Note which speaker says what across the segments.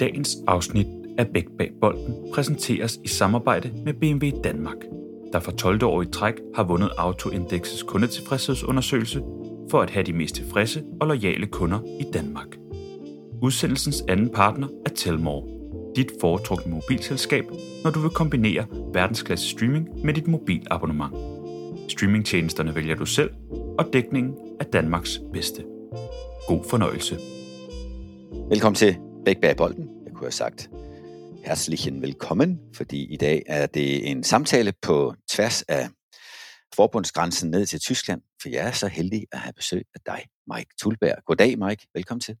Speaker 1: Dagens afsnit af Bæk bag bolden præsenteres i samarbejde med BMW Danmark, der for 12. år i træk har vundet Autoindexets kundetilfredshedsundersøgelse for at have de mest tilfredse og lojale kunder i Danmark. Udsendelsens anden partner er Telmore, dit foretrukne mobilselskab, når du vil kombinere verdensklasse streaming med dit mobilabonnement. Streamingtjenesterne vælger du selv, og dækningen er Danmarks bedste. God fornøjelse.
Speaker 2: Velkommen til Bæk bag bolden. Jeg kunne have sagt herzlichen velkommen, fordi i dag er det en samtale på tværs af forbundsgrænsen ned til Tyskland, for jeg er så heldig at have besøg af dig, Mike Tulberg. Goddag, Mike. Velkommen til.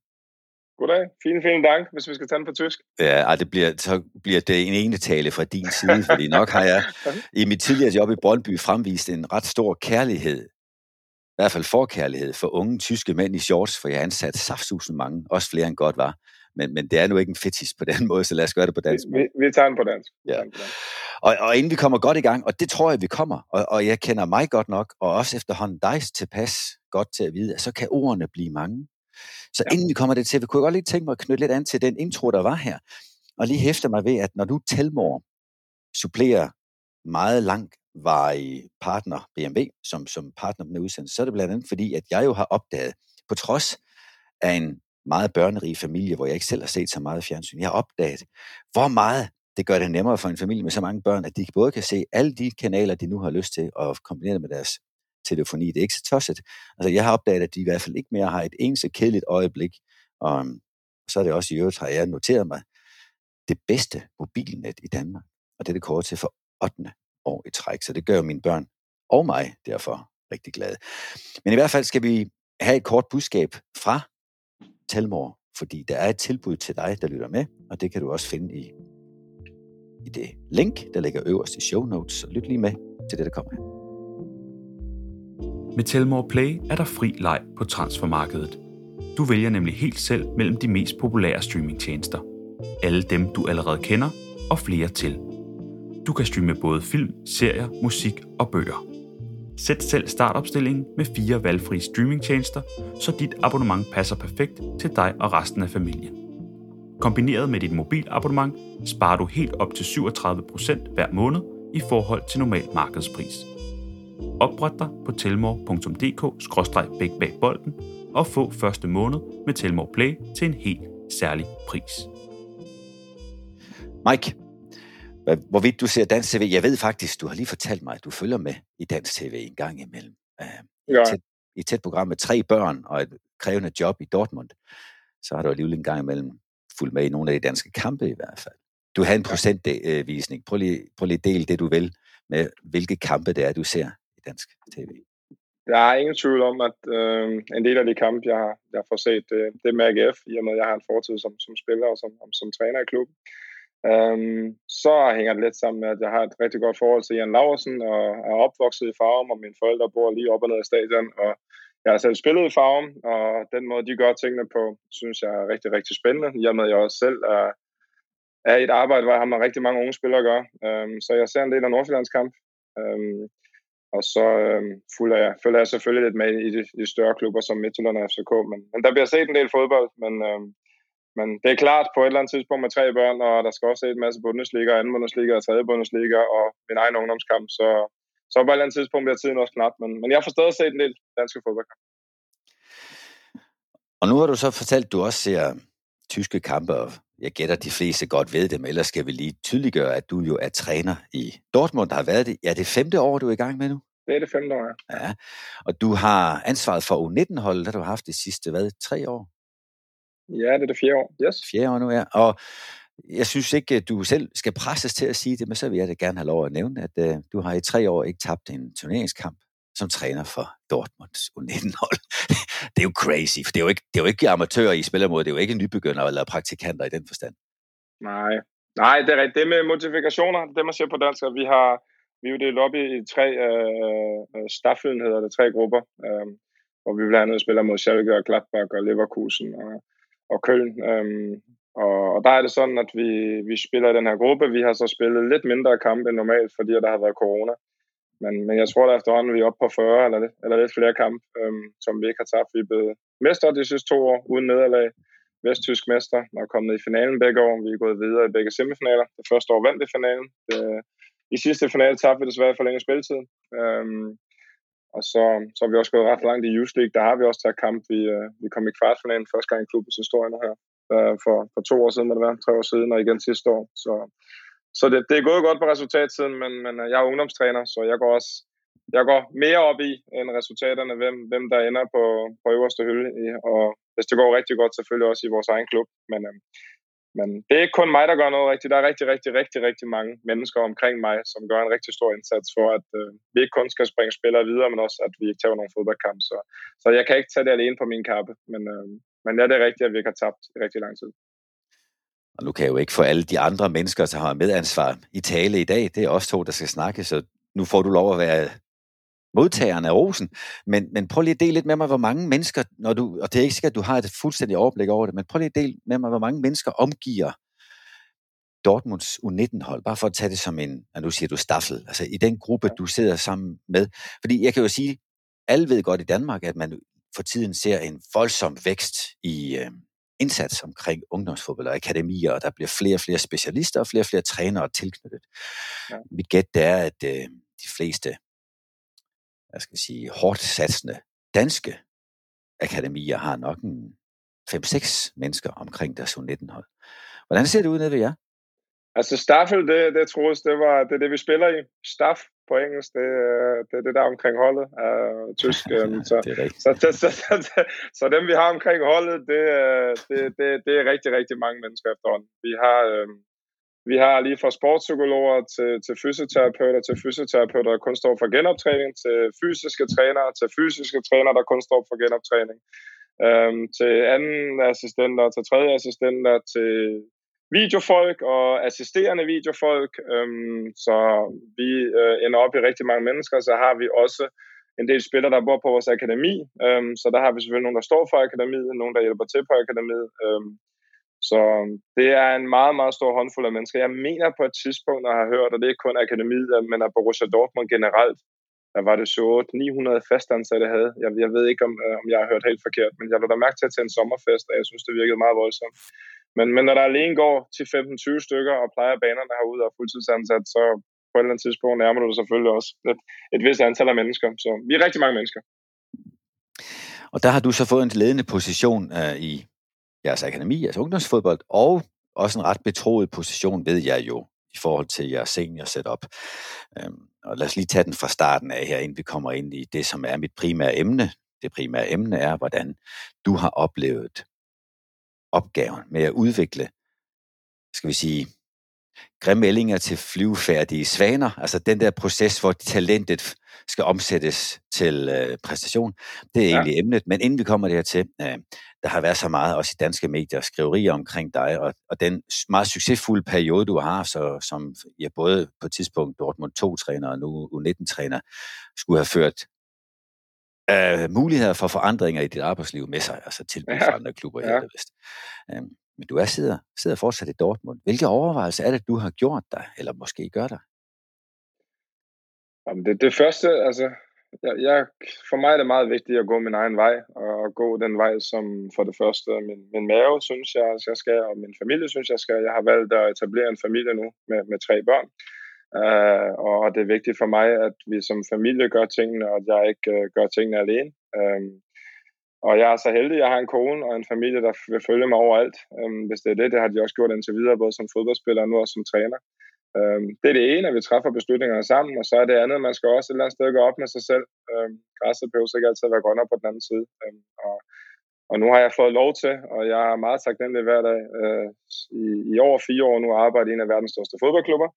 Speaker 3: Goddag. Fine, fine dank, hvis vi skal tage den på tysk.
Speaker 2: Ja, det bliver, så bliver det en ene tale fra din side, fordi nok har jeg i mit tidligere job i Brøndby fremvist en ret stor kærlighed, i hvert fald forkærlighed for unge tyske mænd i shorts, for jeg ansat saftsusen mange, også flere end godt var. Men, men det er nu ikke en fetis på den måde, så lad os gøre det på dansk.
Speaker 3: Vi, vi tager den på dansk.
Speaker 2: Ja. Og, og inden vi kommer godt i gang, og det tror jeg, vi kommer, og, og jeg kender mig godt nok, og også efterhånden dig tilpas godt til at vide, at så kan ordene blive mange. Så ja. inden vi kommer det til, vi kunne godt lige tænke mig at knytte lidt an til den intro, der var her, og lige hæfte mig ved, at når du Telmor supplerer meget langt i partner BMW, som, som partner på den udsendelse, så er det blandt andet fordi, at jeg jo har opdaget, på trods af en meget børnerig familie, hvor jeg ikke selv har set så meget fjernsyn, jeg har opdaget, hvor meget det gør det nemmere for en familie med så mange børn, at de både kan se alle de kanaler, de nu har lyst til, og kombinere det med deres telefoni. Det er ikke så tosset. Altså, jeg har opdaget, at de i hvert fald ikke mere har et eneste kedeligt øjeblik. Og øhm, så er det også i øvrigt, har jeg noteret mig, det bedste mobilnet i Danmark. Og det er det kort til for 8. år i træk. Så det gør mine børn og mig derfor rigtig glade. Men i hvert fald skal vi have et kort budskab fra Talmor, fordi der er et tilbud til dig, der lytter med, og det kan du også finde i, i det link, der ligger øverst i show notes. Så lyt lige med til det, der kommer her.
Speaker 1: Med Telmore Play er der fri leg på transfermarkedet. Du vælger nemlig helt selv mellem de mest populære streamingtjenester. Alle dem, du allerede kender, og flere til. Du kan streame både film, serier, musik og bøger. Sæt selv startopstillingen med fire valgfrie streamingtjenester, så dit abonnement passer perfekt til dig og resten af familien. Kombineret med dit mobilabonnement sparer du helt op til 37% hver måned i forhold til normal markedspris. Opret dig på telmore.dk bolden og få første måned med Telmor Play til en helt særlig pris.
Speaker 2: Mike, hvorvidt du ser dansk tv, jeg ved faktisk, du har lige fortalt mig, at du følger med i dansk tv en gang imellem. Uh, ja. tæt, I et tæt program med tre børn og et krævende job i Dortmund, så har du alligevel en gang imellem fulgt med i nogle af de danske kampe i hvert fald. Du har en procentvisning. Prøv lige, prøv lige del det, du vil, med hvilke kampe det er, du ser i dansk tv.
Speaker 3: Der er ingen tvivl om, at øh, en del af de kampe, jeg har, jeg får set, det, det er med AGF, i og med, at jeg har en fortid som, som spiller og som, som træner i klubben. Øhm, så hænger det lidt sammen med, at jeg har et rigtig godt forhold til Jan Laversen, og er opvokset i Farum, og mine forældre bor lige op og ned af stadion, og jeg har selv spillet i Farum, og den måde, de gør tingene på, synes jeg er rigtig, rigtig spændende. Jeg med, at jeg også selv er, er i et arbejde, hvor jeg har med rigtig mange unge spillere at gøre. Øhm, så jeg ser en del af Nordsjællands kamp. øhm, og så øhm, følger, jeg, følger jeg selvfølgelig lidt med i de, de større klubber som Midtjylland og FCK. Men, men der bliver set en del fodbold, men, øhm, men det er klart på et eller andet tidspunkt med tre børn, og der skal også en masse Bundesliga, anden Bundesliga og tredje Bundesliga og min egen ungdomskamp. Så, så på et eller andet tidspunkt bliver tiden også knap. Men, men jeg får stadig set en del danske fodboldkamp.
Speaker 2: Og nu har du så fortalt, at du også ser tyske kampe, og jeg gætter, de fleste godt ved det, men ellers skal vi lige tydeliggøre, at du jo er træner i Dortmund, der har været det. Ja, det femte år, du er i gang med nu?
Speaker 3: Det er det femte år,
Speaker 2: ja. ja. Og du har ansvaret for U19-holdet, der du har haft det sidste, hvad, tre år?
Speaker 3: Ja, det er det fjerde år, yes.
Speaker 2: Fjerde år nu, ja. Og jeg synes ikke, at du selv skal presses til at sige det, men så vil jeg da gerne have lov at nævne, at uh, du har i tre år ikke tabt en turneringskamp som træner for Dortmunds U19-hold. det er jo crazy, for det er jo ikke, det er jo ikke amatører, I spiller mod, det er jo ikke nybegynder eller praktikanter i den forstand.
Speaker 3: Nej, Nej det er rigtigt. Det med modifikationer, det man siger på dansk, vi har, vi er jo delt op i, i tre øh, øh staffen, hedder det, tre grupper, øh, hvor vi blandt andet spiller mod Schalke og Gladbach og Leverkusen og, og Köln. Øhm, og, og der er det sådan, at vi, vi spiller i den her gruppe. Vi har så spillet lidt mindre kampe end normalt, fordi der har været corona. Men, men jeg tror, at efterhånden vi er oppe på 40 eller, eller lidt flere kampe, øhm, som vi ikke har tabt. Vi er blevet mester de sidste to år uden nederlag. vesttysk mester og kommet i finalen begge år. Vi er gået videre i begge semifinaler. Det første år vandt vi finalen. Det, I sidste finale tabte vi desværre for længe spilletid. Øhm, og så, så har vi også gået ret langt i Youth League. Der har vi også taget kamp. Vi, øh, vi kom i kvartfinalen første gang i klubbens historie her. Øh, for, for to år siden, må det være, tre år siden, og igen sidste år. Så, så det, det er gået godt på resultatsiden, men, men øh, jeg er ungdomstræner, så jeg går også jeg går mere op i end resultaterne, hvem, hvem der ender på, på øverste hylde. Og hvis det går rigtig godt, selvfølgelig også i vores egen klub. Men, øh, men det er ikke kun mig, der gør noget rigtigt. Der er rigtig, rigtig, rigtig, rigtig mange mennesker omkring mig, som gør en rigtig stor indsats for, at øh, vi ikke kun skal springe spillere videre, men også, at vi ikke tager nogle fodboldkampe. Så, så jeg kan ikke tage det alene på min kappe, men, øh, men ja, det er rigtigt, at vi ikke har tabt i rigtig lang tid.
Speaker 2: Og nu kan jeg jo ikke få alle de andre mennesker, der har medansvar i tale i dag. Det er os to, der skal snakke, så nu får du lov at være modtageren af rosen. Men, men prøv lige at dele lidt med mig, hvor mange mennesker, når du, og det er ikke sikkert, at du har et fuldstændigt overblik over det, men prøv lige at dele med mig, hvor mange mennesker omgiver Dortmunds U19-hold, bare for at tage det som en, og nu siger du staffel, altså i den gruppe, du sidder sammen med. Fordi jeg kan jo sige, alle ved godt i Danmark, at man for tiden ser en voldsom vækst i øh, indsats omkring ungdomsfodbold og akademier, og der bliver flere og flere specialister og flere og flere trænere tilknyttet. Ja. Mit gæt er, at øh, de fleste jeg skal sige, hårdt satsende danske akademier har nok en 5-6 mennesker omkring deres U19-hold. Hvordan ser det ud nede ved jer?
Speaker 3: Altså staffel, det, det troes, det var det, det, vi spiller i. Staff på engelsk, det, det er det der omkring holdet uh, tysk. Um, så, det er så, så, så, så, så, så dem, vi har omkring holdet, det, det, det, det er rigtig, rigtig mange mennesker efterhånden. Vi har, um, vi har lige fra sportspsykologer til, til fysioterapeuter, til fysioterapeuter, der kun står for genoptræning, til fysiske trænere, til fysiske trænere, der kun står for genoptræning, øhm, til anden assistenter, til tredje assistenter, til videofolk og assisterende videofolk. Øhm, så vi øh, ender op i rigtig mange mennesker. Så har vi også en del spillere, der bor på vores akademi. Øhm, så der har vi selvfølgelig nogen, der står for akademiet, nogen, der hjælper til på akademiet. Øhm, så øhm, det er en meget, meget stor håndfuld af mennesker. Jeg mener på et tidspunkt, når jeg har hørt, og det er ikke kun akademiet, øh, men at Borussia Dortmund generelt, der var det så 900 fastansatte havde. Jeg, jeg ved ikke, om, øh, om jeg har hørt helt forkert, men jeg blev da mærke til at tage en sommerfest, og jeg synes, det virkede meget voldsomt. Men, men når der alene går til 15-20 stykker og plejer banerne herude og er fuldtidsansat, så på et eller andet tidspunkt nærmer du dig selvfølgelig også et, et vist antal af mennesker. Så vi er rigtig mange mennesker.
Speaker 2: Og der har du så fået en ledende position øh, i jeres akademi, jeres ungdomsfodbold, og også en ret betroet position, ved jeg jo, i forhold til jeres senior setup. Øhm, og lad os lige tage den fra starten af her, inden vi kommer ind i det, som er mit primære emne. Det primære emne er, hvordan du har oplevet opgaven med at udvikle, skal vi sige, grimmellinger til flyvefærdige svaner, altså den der proces, hvor talentet skal omsættes til øh, præstation. Det er ja. egentlig emnet, men inden vi kommer dertil, øh, der har været så meget også i danske medier skriverier omkring dig, og, og den meget succesfulde periode, du har, så, som ja, både på et tidspunkt Dortmund 2-træner og nu U19-træner, skulle have ført øh, muligheder for forandringer i dit arbejdsliv med sig, altså tilbyde ja. for andre klubber ja. i det vest. Øh, men du er sidder, sidder fortsat i Dortmund. Hvilke overvejelser er det, du har gjort dig, eller måske gør dig?
Speaker 3: Jamen det, det første, altså, jeg, jeg, for mig er det meget vigtigt at gå min egen vej, og gå den vej, som for det første min, min mave synes jeg, jeg skal, og min familie synes jeg skal. Jeg har valgt at etablere en familie nu med, med tre børn, uh, og det er vigtigt for mig, at vi som familie gør tingene, og at jeg ikke uh, gør tingene alene. Uh, og jeg er så heldig, at jeg har en kone og en familie, der vil følge mig overalt. Um, hvis det er det, det har de også gjort indtil videre, både som fodboldspiller og nu også som træner. Um, det er det ene, at vi træffer beslutningerne sammen, og så er det andet, man skal også et eller andet sted gå op med sig selv. Um, græsset behøver ikke altid at være grønnere på den anden side. Um, og, og nu har jeg fået lov til, og jeg er meget taknemmelig hver dag, øh, i, i over fire år nu arbejde i en af verdens største fodboldklubber.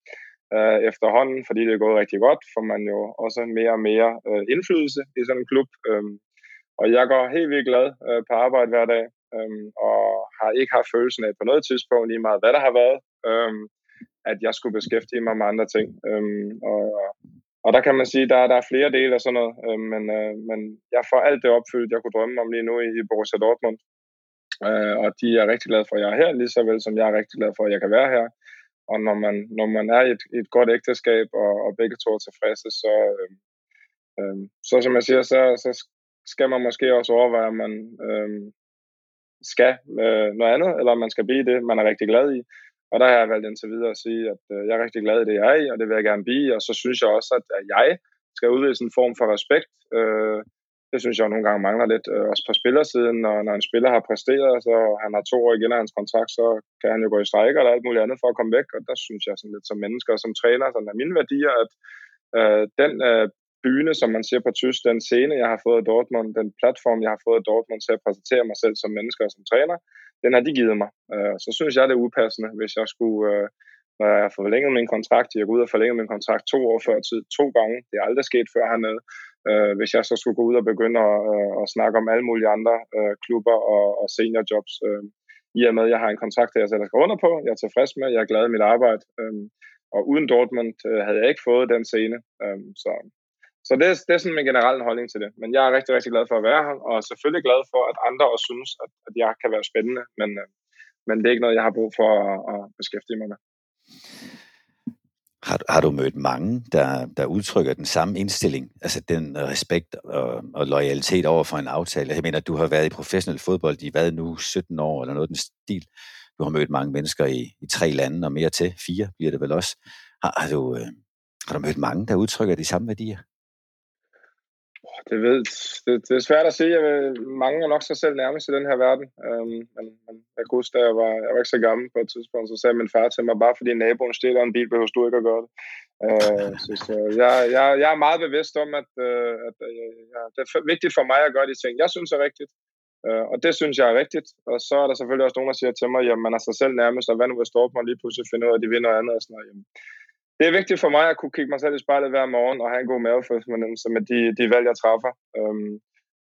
Speaker 3: øh, efterhånden, fordi det er gået rigtig godt, får man jo også mere og mere øh, indflydelse i sådan en klub. Øh, og jeg går helt vildt glad øh, på arbejde hver dag, øh, og har ikke haft følelsen af på noget tidspunkt, lige meget hvad der har været, Øh, at jeg skulle beskæftige mig med andre ting. Øhm, og, og der kan man sige, der, der er flere dele af sådan noget, øhm, men, øh, men jeg får alt det opfyldt, jeg kunne drømme om lige nu i, i Borussia Dortmund. Øh, og de er rigtig glade for, at jeg er her, lige så vel som jeg er rigtig glad for, at jeg kan være her. Og når man, når man er i et, et godt ægteskab, og, og begge to er tilfredse, så, øh, øh, så som jeg siger, så, så skal man måske også overveje, om man, øh, skal øh, noget andet, eller om man skal blive det, man er rigtig glad i. Og der har jeg valgt indtil videre at sige, at øh, jeg er rigtig glad i det, jeg er i, og det vil jeg gerne blive. Og så synes jeg også, at, jeg skal udvise en form for respekt. Øh, det synes jeg nogle gange mangler lidt, øh, også på spillersiden. Når, når en spiller har præsteret, så han har to år igen af hans kontrakt, så kan han jo gå i strejke eller alt muligt andet for at komme væk. Og der synes jeg sådan lidt som mennesker og som træner, sådan er mine værdier, at øh, den øh, byne, som man siger på tysk, den scene, jeg har fået i Dortmund, den platform, jeg har fået i Dortmund til at præsentere mig selv som mennesker og som træner, den har de givet mig. Øh, så synes jeg, det er upassende, hvis jeg skulle, øh, når jeg har forlænget min kontrakt, jeg går ud og forlænge min kontrakt to år før tid, to gange, det er aldrig sket før hernede, øh, hvis jeg så skulle gå ud og begynde at, øh, at snakke om alle mulige andre øh, klubber og, og seniorjobs, øh, i og med, at jeg har en kontrakt, jeg selv skal under på, jeg er tilfreds med, jeg er glad i mit arbejde, og uden Dortmund havde jeg ikke fået den scene, så så det, det er sådan min generelle holdning til det. Men jeg er rigtig, rigtig glad for at være her, og selvfølgelig glad for, at andre også synes, at, at jeg kan være spændende. Men, øh, men det er ikke noget, jeg har brug for at, at beskæftige mig med.
Speaker 2: Har, har du mødt mange, der, der udtrykker den samme indstilling, altså den respekt og, og loyalitet over for en aftale? Jeg mener, du har været i professionel fodbold i hvad nu, 17 år eller noget den stil. Du har mødt mange mennesker i, i tre lande og mere til, fire bliver det vel også. Har, har, du, øh, har du mødt mange, der udtrykker de samme værdier?
Speaker 3: Det, ved, det, det er svært at sige. Jeg ved, mange er nok sig selv nærmest i den her verden. Øhm, men, men jeg kunne huske, da jeg var, jeg var ikke så gammel på et tidspunkt, så sagde min far til mig, bare fordi naboen stiller en bil, behøver du ikke at gøre det. Øh, så, så jeg, jeg, jeg er meget bevidst om, at, øh, at øh, ja, det er vigtigt for mig at gøre de ting, jeg synes er rigtigt. Øh, og det synes jeg er rigtigt. Og så er der selvfølgelig også nogen, der siger til mig, at man er sig selv nærmest, og hvad nu hvis Dortmund lige pludselig finder ud af, at de vinder noget andet? Og sådan noget. Jamen, det er vigtigt for mig at kunne kigge mig selv i spejlet hver morgen og have en god mavefornemmelse med de, de valg, jeg træffer. Øhm,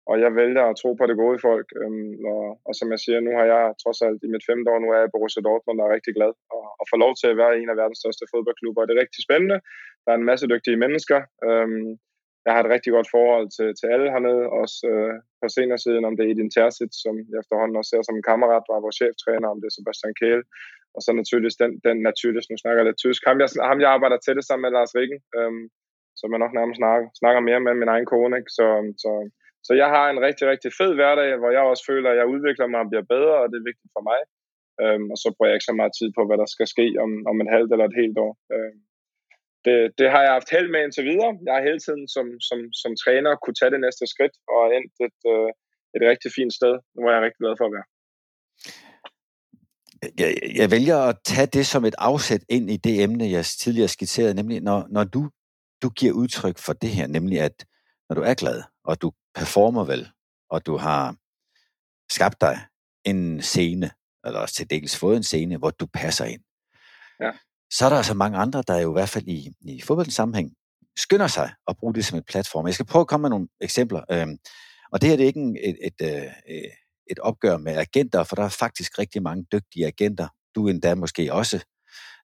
Speaker 3: og jeg vælger at tro på det gode i folk. Øhm, og, og som jeg siger, nu har jeg trods alt i mit femte år, nu er jeg i Borussia Dortmund og er rigtig glad og, og få lov til at være en af verdens største fodboldklubber. Det er rigtig spændende. Der er en masse dygtige mennesker. Øhm, jeg har et rigtig godt forhold til, til alle hernede, også øh, på senere siden, om det er Edin Terzic, som jeg efterhånden også ser som en kammerat, var vores cheftræner, om det er Sebastian Kæle, og så naturligvis den, den naturligvis, nu snakker jeg lidt tysk, ham jeg, ham jeg arbejder til sammen med Lars Rikken, øhm, som jeg nok nærmest snakker, snakker mere med min egen kone, ikke? Så, øhm, så, så jeg har en rigtig, rigtig fed hverdag, hvor jeg også føler, at jeg udvikler mig og bliver bedre, og det er vigtigt for mig. Øhm, og så bruger jeg ikke så meget tid på, hvad der skal ske om, om et halvt eller et helt år. Øhm, det, det har jeg haft held med indtil videre. Jeg har hele tiden som, som, som træner kunne tage det næste skridt og endt et, øh, et rigtig fint sted, hvor jeg er rigtig glad for at være
Speaker 2: jeg, jeg vælger at tage det som et afsæt ind i det emne, jeg tidligere skitserede, nemlig når, når du, du giver udtryk for det her, nemlig at når du er glad, og du performer vel, og du har skabt dig en scene, eller også til dels fået en scene, hvor du passer ind, ja. så er der altså mange andre, der jo i hvert fald i, i fodboldens sammenhæng skynder sig at bruge det som et platform. Jeg skal prøve at komme med nogle eksempler. Øhm, og det her det er ikke et, et, et, øh, et opgør med agenter, for der er faktisk rigtig mange dygtige agenter. Du endda måske også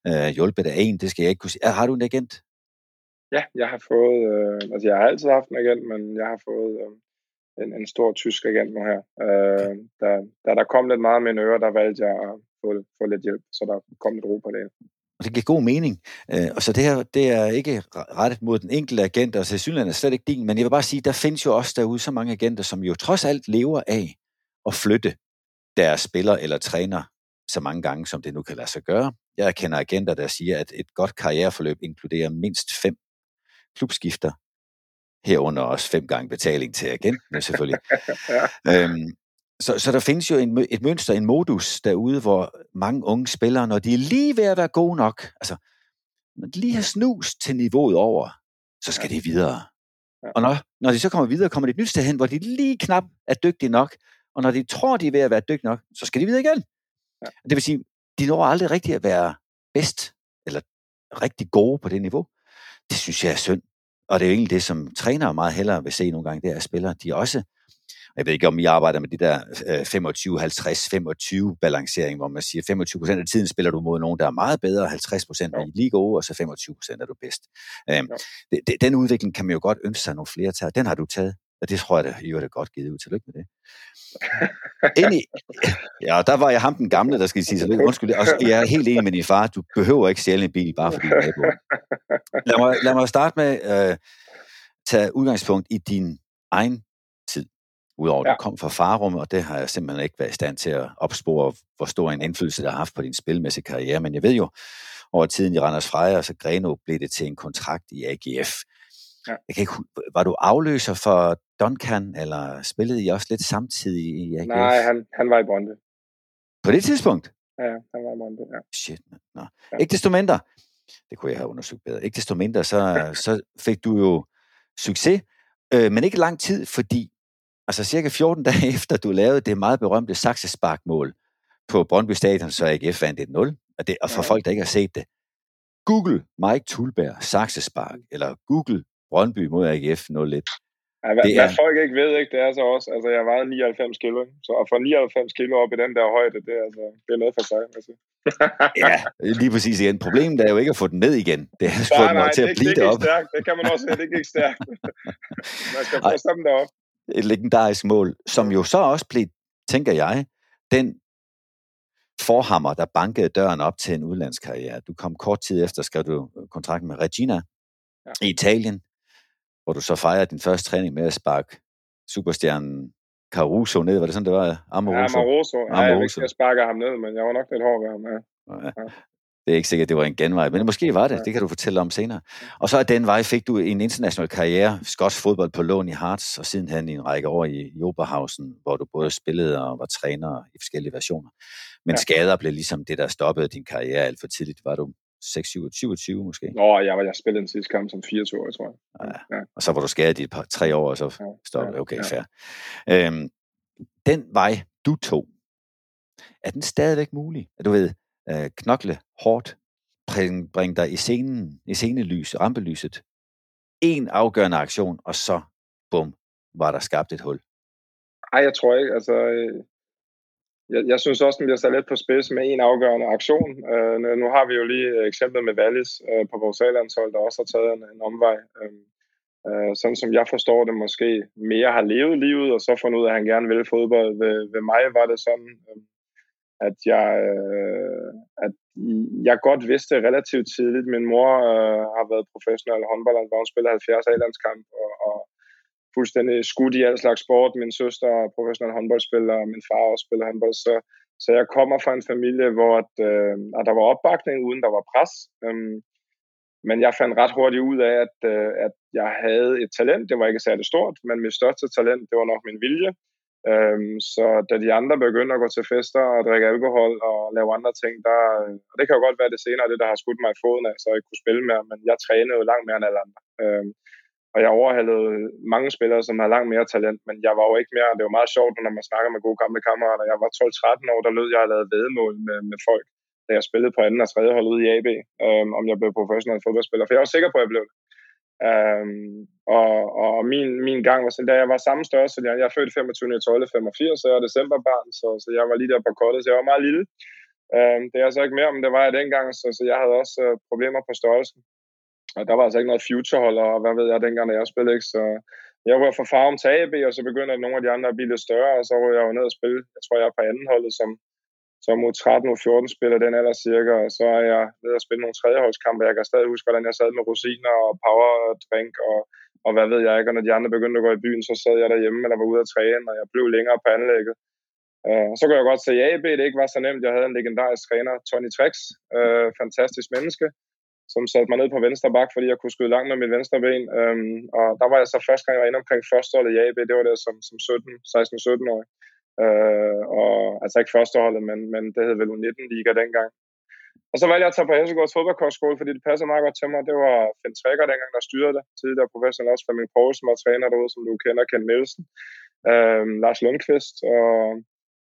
Speaker 2: øh, hjulpet af en, det skal jeg ikke kunne sige. Har du en agent?
Speaker 3: Ja, jeg har fået, øh, altså jeg har altid haft en agent, men jeg har fået øh, en, en stor tysk agent nu her. Øh, da, da der kom lidt meget med en øre, der valgte jeg at få, få lidt hjælp, så der kom lidt ro på det.
Speaker 2: Og det giver god mening. Øh, og så det her, det er ikke rettet mod den enkelte agent, og selvfølgelig er slet ikke din, men jeg vil bare sige, der findes jo også derude så mange agenter, som jo trods alt lever af at flytte deres spiller eller træner så mange gange, som det nu kan lade sig gøre. Jeg kender agenter, der siger, at et godt karriereforløb inkluderer mindst fem klubskifter, herunder også fem gange betaling til agenten selvfølgelig. øhm, så, så der findes jo en, et mønster, en modus derude, hvor mange unge spillere, når de er lige ved at være gode nok, altså når de lige har snus til niveauet over, så skal de videre. Og når, når de så kommer videre, kommer de et nyt sted hen, hvor de lige knap er dygtige nok, og når de tror, de er ved at være dygtige nok, så skal de videre igen. Ja. Det vil sige, de når aldrig rigtig at være bedst, eller rigtig gode på det niveau. Det synes jeg er synd. Og det er jo egentlig det, som trænere meget hellere vil se nogle gange, det er, at spillere, de også jeg ved ikke, om I arbejder med det der 25-50-25 balancering, hvor man siger, 25% af tiden spiller du mod nogen, der er meget bedre, 50% er lige gode, og så 25% er du bedst. Øhm, det, den udvikling kan man jo godt ønske sig nogle flere tager. Den har du taget, og det tror jeg, at I er godt givet ud. Tillykke med det. Ind i, ja, der var jeg ham den gamle, der skal sige så undskyld. Og jeg er helt enig med din far, du behøver ikke stjæle en bil, bare fordi du er på. Lad mig, lad mig starte med at øh, tage udgangspunkt i din egen tid. Udover at ja. du kom fra Farum, og det har jeg simpelthen ikke været i stand til at opspore, hvor stor en indflydelse det har haft på din spilmæssige karriere. Men jeg ved jo, over tiden i Randers Freja, og så Greno blev det til en kontrakt i AGF. Ja. Jeg kan ikke, var du afløser for Duncan, eller spillede I også lidt samtidig i AGF?
Speaker 3: Nej, han, han var i Brøndby.
Speaker 2: På det tidspunkt?
Speaker 3: Ja, han var i Brøndby, ja.
Speaker 2: Shit, Nå. Ja. Ikke desto mindre, det kunne jeg have undersøgt bedre, ikke desto mindre, så, så fik du jo succes, øh, men ikke lang tid, fordi altså cirka 14 dage efter, du lavede det meget berømte saksesparkmål på Brøndby Stadion, så AGF vandt 1-0. Og, det, og for ja. folk, der ikke har set det, Google Mike Tulberg saksespark, eller Google Brøndby mod AGF 0-1.
Speaker 3: Ja, hvad, det er... hvad folk ikke ved, ikke, det er så også, altså jeg vejede 99 kilo, så at få 99 kilo op i den der højde, det er, altså, det er noget for sig. Altså.
Speaker 2: ja, lige præcis igen. Problemet er jo ikke at få den ned igen. Det er at få den til at blive det, det op.
Speaker 3: Stærkt. Det kan man også det er ikke stærkt. man skal få dem derop.
Speaker 2: Et legendarisk mål, som jo så også blev, tænker jeg, den forhammer, der bankede døren op til en udlandskarriere. Du kom kort tid efter, skrev du kontrakt med Regina ja. i Italien hvor du så fejrede din første træning med at sparke superstjernen Caruso ned. Var det sådan, det var?
Speaker 3: Amoroso. Ja, Amoroso. Ja, jeg vil ikke sparke ham ned, men jeg var nok lidt hård ved ham. Ja. ja.
Speaker 2: Det er ikke sikkert, det var en genvej, men måske var det. Det kan du fortælle om senere. Og så af den vej fik du en international karriere, skotsk fodbold på lån i Hearts, og sidenhen i en række år i Joberhausen, hvor du både spillede og var træner i forskellige versioner. Men ja. skader blev ligesom det, der stoppede din karriere alt for tidligt. Var du 6, 27 måske?
Speaker 3: Nå, jeg, var, jeg spillede den sidste kamp som 24 år, tror jeg.
Speaker 2: Ja. ja. Og så var du skadet i et par, tre år, og så ja. stoppede Okay, ja. fair. Øhm, den vej, du tog, er den stadigvæk mulig? Du ved, øh, knokle hårdt, bring, bring dig i scenen, i scenelys, rampelyset. En afgørende aktion, og så, bum, var der skabt et hul.
Speaker 3: Ej, jeg tror ikke, altså, øh, jeg, jeg synes også, den bliver sat lidt på spids med en afgørende aktion. Øh, nu har vi jo lige eksemplet med Wallis øh, på vores A-landshold, der også har taget en, en omvej. Øh, øh, sådan som jeg forstår det, måske mere har levet livet, og så fundet ud af, at han gerne vil fodbold. Ved, ved mig var det sådan, øh, at jeg, øh, at jeg godt vidste relativt tidligt. Min mor øh, har været professionel håndbold, hvor hun spiller 70 A-landskamp, og, og fuldstændig skudt i al slags sport. Min søster er professionel håndboldspiller, og min far også spiller håndbold. Så, så jeg kommer fra en familie, hvor at, øh, at der var opbakning, uden der var pres. Øhm, men jeg fandt ret hurtigt ud af, at, øh, at jeg havde et talent. Det var ikke særlig stort, men mit største talent, det var nok min vilje. Øhm, så da de andre begyndte at gå til fester og drikke alkohol og lave andre ting, der, øh, og det kan jo godt være det senere, det der har skudt mig i foden af, så jeg kunne spille mere, men jeg trænede jo langt mere end alle andre. Øhm, og jeg overhalede mange spillere, som har langt mere talent, men jeg var jo ikke mere, det var meget sjovt, når man snakker med gode gamle kammerater. Jeg var 12-13 år, der lød jeg lavede vedmål med, med folk, da jeg spillede på anden og tredje hold ude i AB, øhm, om jeg blev professionel fodboldspiller, for jeg var sikker på, at jeg blev det. Øhm, og, og min, min gang var sådan, da jeg var samme størrelse, jeg, jeg fødte 25. 12. 85, så jeg er decemberbarn, så, så jeg var lige der på kortet, så jeg var meget lille. Øhm, det er så ikke mere, om, det var jeg dengang, så, så jeg havde også øh, problemer på størrelsen. Og der var altså ikke noget futurehold, og hvad ved jeg, dengang, da jeg spillede, ikke? Så jeg var fra Farum til AB, og så begyndte nogle af de andre at blive lidt større, og så var jeg jo ned og spille. Jeg tror, jeg er på anden holdet, som, som mod 13 og 14 spiller den alder cirka, og så er jeg ved at spille nogle tredjeholdskampe. Jeg kan stadig huske, hvordan jeg sad med rosiner og power drink, og, og hvad ved jeg ikke, og når de andre begyndte at gå i byen, så sad jeg derhjemme, eller var ude at træne, og jeg blev længere på anlægget. Uh, så kunne jeg godt se, at AB det ikke var så nemt. Jeg havde en legendarisk træner, Tony Trex, uh, øh, fantastisk menneske, som satte mig ned på venstre bak, fordi jeg kunne skyde langt med mit venstre ben. Øhm, og der var jeg så første gang, jeg var inde omkring førsteholdet i AB, det var der som, som 17, 16-17 år. Øh, og, altså ikke førsteholdet, men, men det hed vel 19 liga dengang. Og så valgte jeg at tage på Hesegårds fodboldkostskole, fordi det passer meget godt til mig. Det var Finn Trækker dengang, der styrede det. Tidligere professionel også Flemming Poulsen var træner derude, som du kender, Ken Nielsen. øh, Lars Lundqvist og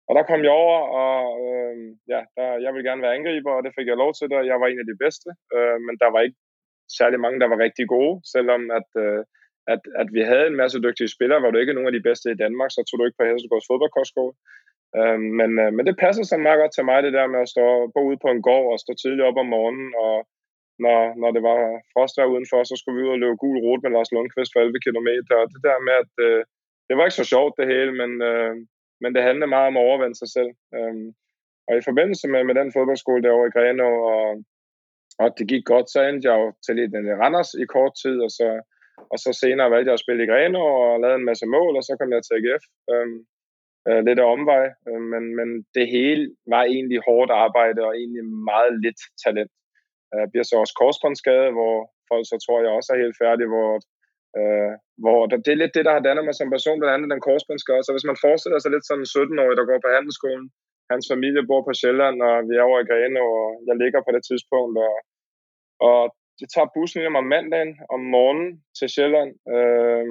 Speaker 3: og der kom jeg over, og øh, ja, der, jeg ville gerne være angriber, og det fik jeg lov til, og jeg var en af de bedste. Øh, men der var ikke særlig mange, der var rigtig gode, selvom at, øh, at, at vi havde en masse dygtige spillere, var du ikke nogen af de bedste i Danmark, så tog du ikke på Hesselgårds fodboldkostskole. Øh, men, øh, men det passede så meget godt til mig, det der med at stå bo ude på en gård og stå tidligt op om morgenen, og når, når det var frostvær udenfor, så skulle vi ud og løbe gul rute med Lars Lundqvist for 11 km. Og det der med, at øh, det var ikke så sjovt det hele, men, øh, men det handler meget om at overvinde sig selv. Øhm, og i forbindelse med, med den fodboldskole derovre i Greno, og, og det gik godt, så endte jeg jo til lidt i Randers i kort tid, og så og så senere valgte jeg at spille i Greno og lavede en masse mål, og så kom jeg til AGF. Øhm, øh, lidt af omvej, øh, men, men det hele var egentlig hårdt arbejde og egentlig meget lidt talent. Jeg bliver så også korsbåndsskade, hvor folk så tror jeg også er helt færdig, hvor, øh, hvor der, det er lidt det, der har dannet mig som person, blandt andet den korsbåndsskade. Så hvis man forestiller sig lidt sådan en 17-årig, der går på handelsskolen, hans familie bor på Sjælland, og vi er over i Grene, og jeg ligger på det tidspunkt, og, og det tager bussen hjem om mandagen om morgenen til Sjælland. Øh,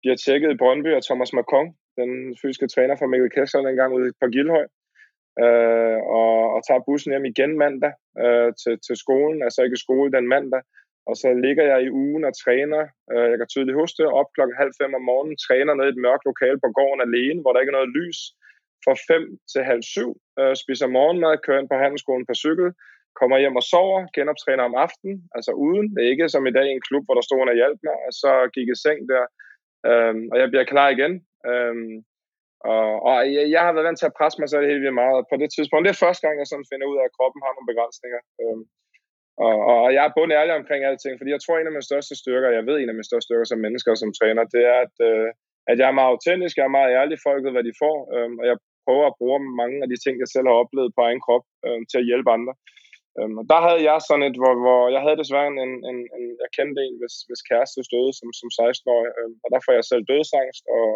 Speaker 3: bliver tjekket i Brøndby af Thomas Macron, den fysiske træner fra Mikkel Kessler dengang ude på Gildhøj. Øh, og, og tager bussen hjem igen mandag øh, til, til skolen, altså ikke skole den mandag. Og så ligger jeg i ugen og træner, øh, jeg kan tydeligt huske det, op klokken halv fem om morgenen, træner ned i et mørkt lokale på gården alene, hvor der ikke er noget lys. Fra 5 til halv syv, øh, spiser morgenmad, kører ind på handelsskolen på cykel, kommer hjem og sover, genoptræner om aftenen, altså uden. Det er ikke som i dag i en klub, hvor der stod en og hjalp mig, og så gik i seng der. Øhm, og jeg bliver klar igen. Øhm, og, og jeg, jeg har været vant til at presse mig selv helt vildt meget. På det tidspunkt, det er første gang, jeg sådan finder ud af, at kroppen har nogle begrænsninger. Øhm, og, og jeg er bund ærlig omkring alting, fordi jeg tror, en af mine største styrker, jeg ved en af mine største styrker som mennesker og som træner, det er, at, øh, at jeg er meget autentisk, jeg er meget ærlig, folk ved, hvad de får, øh, og jeg prøver at bruge mange af de ting, jeg selv har oplevet på egen krop, øh, til at hjælpe andre. Øh, og der havde jeg sådan et, hvor, hvor jeg havde desværre en, en, en jeg kendte en, hvis, hvis kæreste døde som, som 16-årig, øh, og der får jeg selv dødsangst, og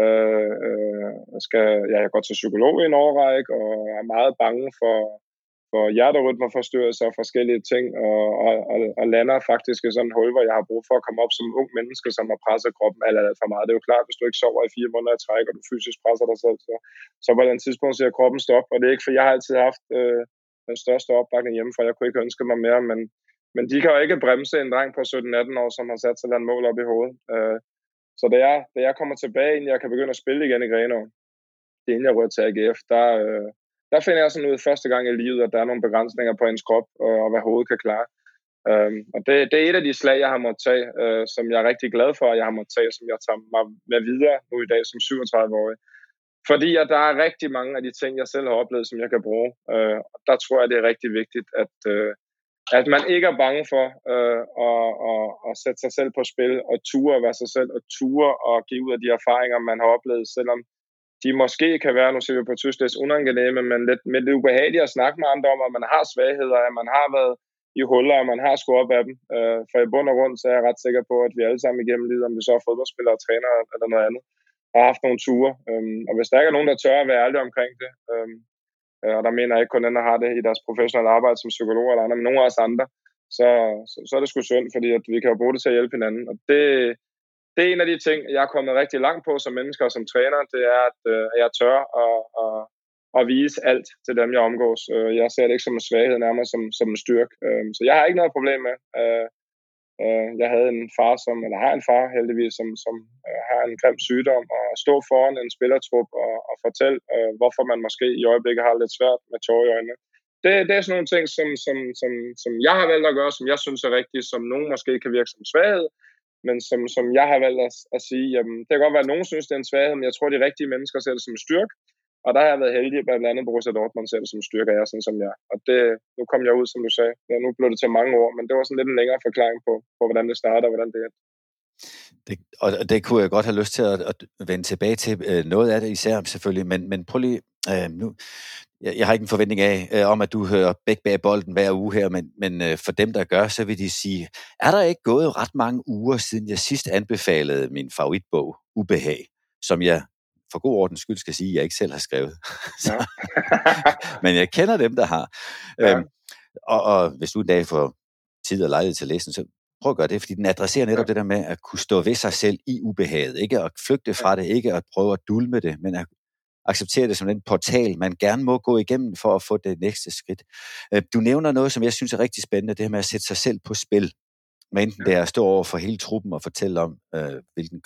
Speaker 3: øh, øh, skal, ja, jeg går til psykolog i en overræk, og er meget bange for, for hjerterytmeforstyrrelser og forskellige ting, og, og, og, og lander faktisk i sådan en hul, hvor jeg har brug for at komme op som ung menneske, som har presset kroppen alt, alt for meget. Det er jo klart, hvis du ikke sover i fire måneder i træk, og du fysisk presser dig selv, så, så på den tidspunkt siger kroppen stop, og det er ikke, for jeg har altid haft øh, den største opbakning hjemmefra. Jeg kunne ikke ønske mig mere, men, men de kan jo ikke bremse en dreng på 17-18 år, som har sat sig et mål op i hovedet. Øh, så da jeg, da jeg kommer tilbage, inden jeg kan begynde at spille igen i Grenaa, det inden jeg rører til AGF, der, øh, der finder jeg sådan ud første gang i livet, at der er nogle begrænsninger på ens krop, og, og hvad hovedet kan klare. Um, og det, det er et af de slag, jeg har måttet tage, uh, som jeg er rigtig glad for, at jeg har måttet tage, som jeg tager mig med videre nu i dag som 37-årig. Fordi at der er rigtig mange af de ting, jeg selv har oplevet, som jeg kan bruge. Uh, og der tror jeg, det er rigtig vigtigt, at, uh, at man ikke er bange for uh, at, at, at sætte sig selv på spil, og ture at være sig selv, og ture og give ud af de erfaringer, man har oplevet, selvom de måske kan være, nu ser vi på tysk, lidt unangenæme, men lidt, med det ubehagelige at snakke med andre om, at man har svagheder, at man har været i huller, og man har skåret op af dem. Øh, for i bund og grund, så er jeg ret sikker på, at vi alle sammen igennem livet, om vi så er fodboldspillere, trænere eller noget andet, har haft nogle ture. Øhm, og hvis der ikke er nogen, der tør at være ærlige omkring det, øhm, øh, og der mener jeg ikke kun den, der har det i deres professionelle arbejde som psykolog eller andre, men nogle af os andre, så, så, så er det sgu synd, fordi at vi kan jo bruge det til at hjælpe hinanden. Og det, det er en af de ting, jeg er kommet rigtig langt på som mennesker og som træner, det er, at, øh, jeg tør at, at, at vise alt til dem, jeg omgås. Øh, jeg ser det ikke som en svaghed, nærmere som, som en styrke. Øh, så jeg har ikke noget problem med. Øh, øh, jeg havde en far, som, eller har en far heldigvis, som, som øh, har en grim sygdom, og stå foran en spillertrup og, og fortælle, øh, hvorfor man måske i øjeblikket har lidt svært med tårer i øjnene. Det, det er sådan nogle ting, som, som, som, som jeg har valgt at gøre, som jeg synes er rigtigt, som nogen måske kan virke som svaghed, men som, som jeg har valgt at, at sige, jamen, det kan godt være, at nogen synes, det er en svaghed, men jeg tror, de rigtige mennesker ser det som en styrke, og der har jeg været heldig, blandt andet Borussia Dortmund ser det som en styrke, af jer, sådan som jeg. Og det, nu kom jeg ud, som du sagde. Ja, nu blev det til mange år, men det var sådan lidt en længere forklaring på, på hvordan det starter og hvordan det er.
Speaker 2: Det, og det kunne jeg godt have lyst til at, at vende tilbage til. Øh, noget af det især selvfølgelig, men, men prøv lige, øh, nu, jeg, jeg har ikke en forventning af, øh, om at du hører begge bag bolden hver uge her, men, men øh, for dem, der gør, så vil de sige, er der ikke gået ret mange uger, siden jeg sidst anbefalede min favoritbog, Ubehag, som jeg for god ordens skyld skal sige, at jeg ikke selv har skrevet. så, men jeg kender dem, der har. Ja. Øhm, og, og hvis du en dag får tid og lejlighed til at læse den, så prøv at gøre det, fordi den adresserer netop ja. det der med at kunne stå ved sig selv i ubehaget. Ikke at flygte fra det, ikke at prøve at dulme det, men at acceptere det som en portal, man gerne må gå igennem for at få det næste skridt. Øh, du nævner noget, som jeg synes er rigtig spændende, det her med at sætte sig selv på spil. Men enten det er at stå over for hele truppen og fortælle om, øh, hvilken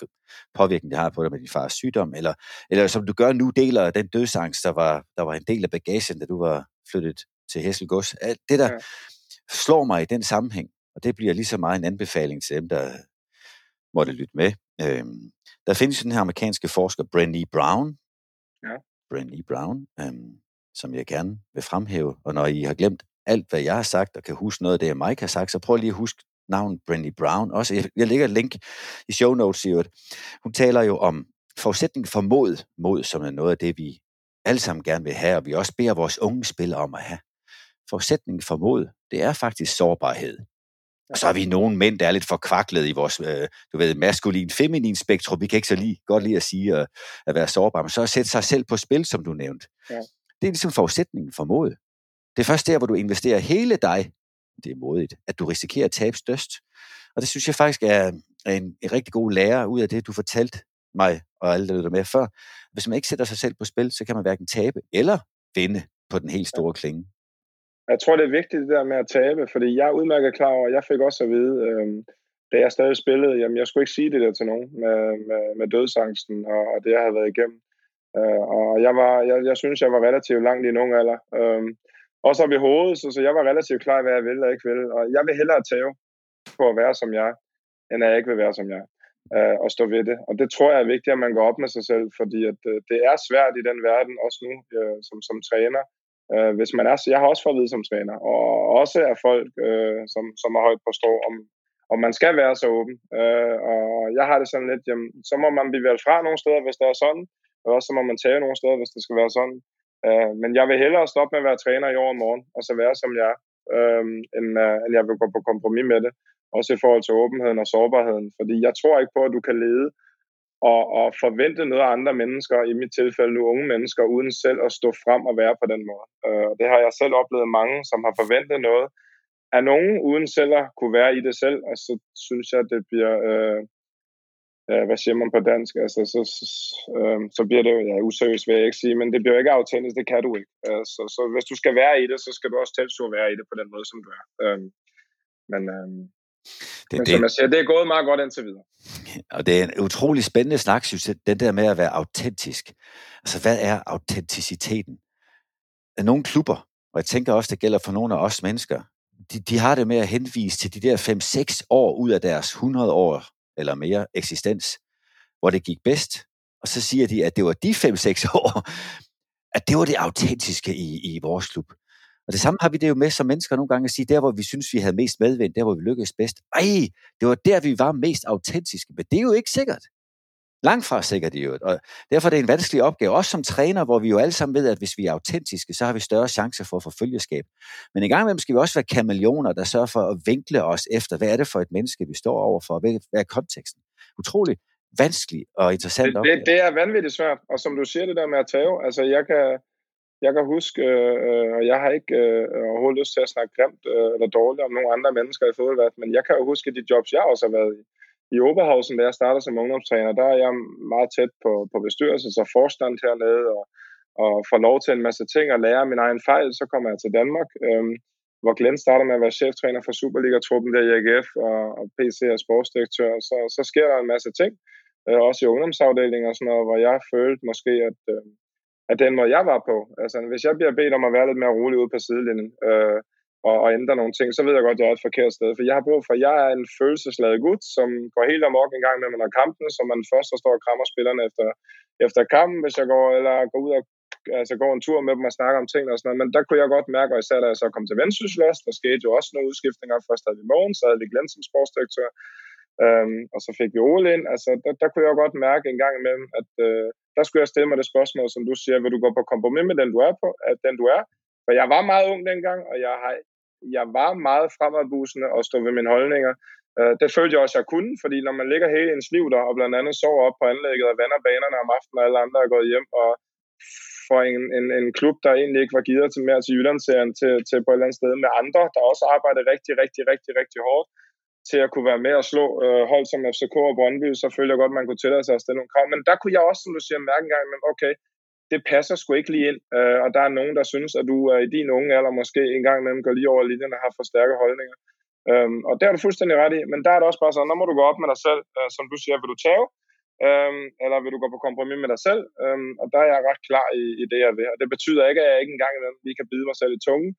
Speaker 2: påvirkning det har på dig med din fars sygdom, eller, eller som du gør nu, deler den dødsangst, der var, der var en del af bagagen, da du var flyttet til Hesselgods. Alt det, der ja. slår mig i den sammenhæng, og det bliver lige så meget en anbefaling til dem, der måtte lytte med. Øh, der findes den her amerikanske forsker, Brené Brown, ja. Brandy e. Brown, øhm, som jeg gerne vil fremhæve. Og når I har glemt alt, hvad jeg har sagt, og kan huske noget af det, Mike har sagt, så prøv lige at huske navn Brandy e. Brown. Også, jeg, jeg lægger et link i show notes i øvrigt. Hun taler jo om forudsætning for mod, mod som er noget af det, vi alle sammen gerne vil have, og vi også beder vores unge spillere om at have. Forudsætningen for mod, det er faktisk sårbarhed. Og så har vi nogle mænd, der er lidt forkvaklet i vores, øh, du ved, maskulin, feminin spektrum. Vi kan ikke så lige, godt lide at sige at, at være sårbar, men så at sætte sig selv på spil, som du nævnte. Ja. Det er ligesom forudsætningen for mod. Det er først der, hvor du investerer hele dig, det er modigt, at du risikerer at tabe størst. Og det synes jeg faktisk er en, en rigtig god lærer ud af det, du fortalte mig og alle, der lytter med før. Hvis man ikke sætter sig selv på spil, så kan man hverken tabe eller vinde på den helt store klinge.
Speaker 3: Jeg tror, det er vigtigt det der med at tabe, fordi jeg er udmærket klar over, jeg fik også at vide, øh, da jeg stadig spillede, jamen jeg skulle ikke sige det der til nogen med, med, med dødsangsten og, og det, jeg havde været igennem. Øh, og jeg, var, jeg, jeg synes, jeg var relativt langt i nogen alder. Øh, også op i hovedet, så, så jeg var relativt klar, hvad jeg ville og ikke ville. Og jeg vil hellere tage på at være som jeg, end at jeg ikke vil være som jeg. Øh, og stå ved det. Og det tror jeg er vigtigt, at man går op med sig selv, fordi at, øh, det er svært i den verden, også nu øh, som, som træner, Øh, hvis man er, jeg har også fået at vide som træner, og også af folk, øh, som, som er højt på strå, om, om man skal være så åben. Øh, og jeg har det sådan lidt, jamen, så må man blive valgt fra nogle steder, hvis det er sådan, og også så må man tage nogle steder, hvis det skal være sådan. Øh, men jeg vil hellere stoppe med at være træner i år og morgen, og så være som jeg øh, end, øh, end jeg vil gå på kompromis med det. Også i forhold til åbenheden og sårbarheden. Fordi jeg tror ikke på, at du kan lede og, og forvente noget af andre mennesker, i mit tilfælde nu unge mennesker, uden selv at stå frem og være på den måde. Øh, det har jeg selv oplevet mange, som har forventet noget af nogen, uden selv at kunne være i det selv, og så synes jeg, det bliver, øh, øh, hvad siger man på dansk, altså, så, øh, så bliver det ja, useriøst vil jeg ikke sige, men det bliver jo ikke autentisk, det kan du ikke. Øh, så, så hvis du skal være i det, så skal du også tilstå at være i det på den måde, som du er. Øh, men, øh, det, Men det, som jeg siger, det er gået meget godt indtil videre.
Speaker 2: Og det er en utrolig spændende snak, synes jeg, den der med at være autentisk. Altså, hvad er autenticiteten? Nogle klubber, og jeg tænker også, det gælder for nogle af os mennesker, de, de har det med at henvise til de der 5-6 år ud af deres 100 år eller mere eksistens, hvor det gik bedst. Og så siger de, at det var de 5-6 år, at det var det autentiske i, i vores klub. Og det samme har vi det jo med som mennesker nogle gange at sige, der hvor vi synes, vi havde mest medvind, der hvor vi lykkedes bedst. Ej, det var der, vi var mest autentiske. Men det er jo ikke sikkert. Langt fra sikkert i øvrigt. Og derfor er det en vanskelig opgave, også som træner, hvor vi jo alle sammen ved, at hvis vi er autentiske, så har vi større chance for at få følgeskab. Men i gang med skal vi også være kameleoner, der sørger for at vinkle os efter, hvad er det for et menneske, vi står overfor, hvad er konteksten. Utrolig vanskelig og interessant
Speaker 3: det, det, det er vanvittigt svært, og som du siger det der med at tage, altså jeg kan, jeg kan huske, øh, og jeg har ikke øh, overhovedet lyst til at snakke grimt øh, eller dårligt om nogle andre mennesker i fodboldverdenen, men jeg kan jo huske de jobs, jeg også har været i. I Oberhausen, da jeg startede som ungdomstræner, der er jeg meget tæt på, på bestyrelsen, og forstand hernede, og, og får lov til en masse ting og lære min egen fejl. Så kommer jeg til Danmark, øh, hvor Glenn starter med at være cheftræner for Superliga-truppen der i AGF og, og PC er sportsdirektør. Så, så sker der en masse ting, øh, også i ungdomsafdelingen og sådan noget, hvor jeg følte måske, at, øh, af den måde, jeg var på. Altså, hvis jeg bliver bedt om at være lidt mere rolig ude på sidelinjen, øh, og, og ændre nogle ting, så ved jeg godt, at jeg er et forkert sted. For jeg har brug for, at jeg er en følelsesladet gut, som går helt amok en gang med mig, når kampen, så man først står og krammer spillerne efter, efter kampen, hvis jeg går, eller går ud og altså går en tur med dem og snakker om ting og sådan noget. Men der kunne jeg godt mærke, og især da jeg så kom til Vendsyssel der skete jo også nogle udskiftninger. Først havde vi morgen, så havde vi Glenn som sportsdirektør, øhm, og så fik vi Ole ind. Altså, der, der kunne jeg godt mærke en gang imellem, at øh, der skulle jeg stille mig det spørgsmål, som du siger, vil du gå på kompromis med den, du er på, at den du er? For jeg var meget ung dengang, og jeg, har, jeg var meget fremadbusende og stod ved mine holdninger. Øh, det følte jeg også, jeg kunne, fordi når man ligger hele ens liv der, og blandt andet sover op på anlægget og vander banerne om aftenen, og alle andre er gået hjem, og for en, en, en klub, der egentlig ikke var givet til mere til Jyllandsserien, til, til på et eller andet sted med andre, der også arbejdede rigtig, rigtig, rigtig, rigtig hårdt, til at kunne være med og slå øh, hold som FCK og Brøndby, så følte jeg godt, at man kunne tillade sig at stille nogle krav. Men der kunne jeg også, som du siger, mærke en gang, men okay, det passer sgu ikke lige ind. Øh, og der er nogen, der synes, at du er i din unge alder måske en gang imellem går lige over linjen og har for stærke holdninger. Øhm, og der er du fuldstændig ret i, men der er det også bare sådan, når må du gå op med dig selv, øh, som du siger, vil du tage, øhm, eller vil du gå på kompromis med dig selv? Øhm, og der er jeg ret klar i, i det, jeg vil. Og det betyder ikke, at jeg ikke engang lige kan bide mig selv i tungen,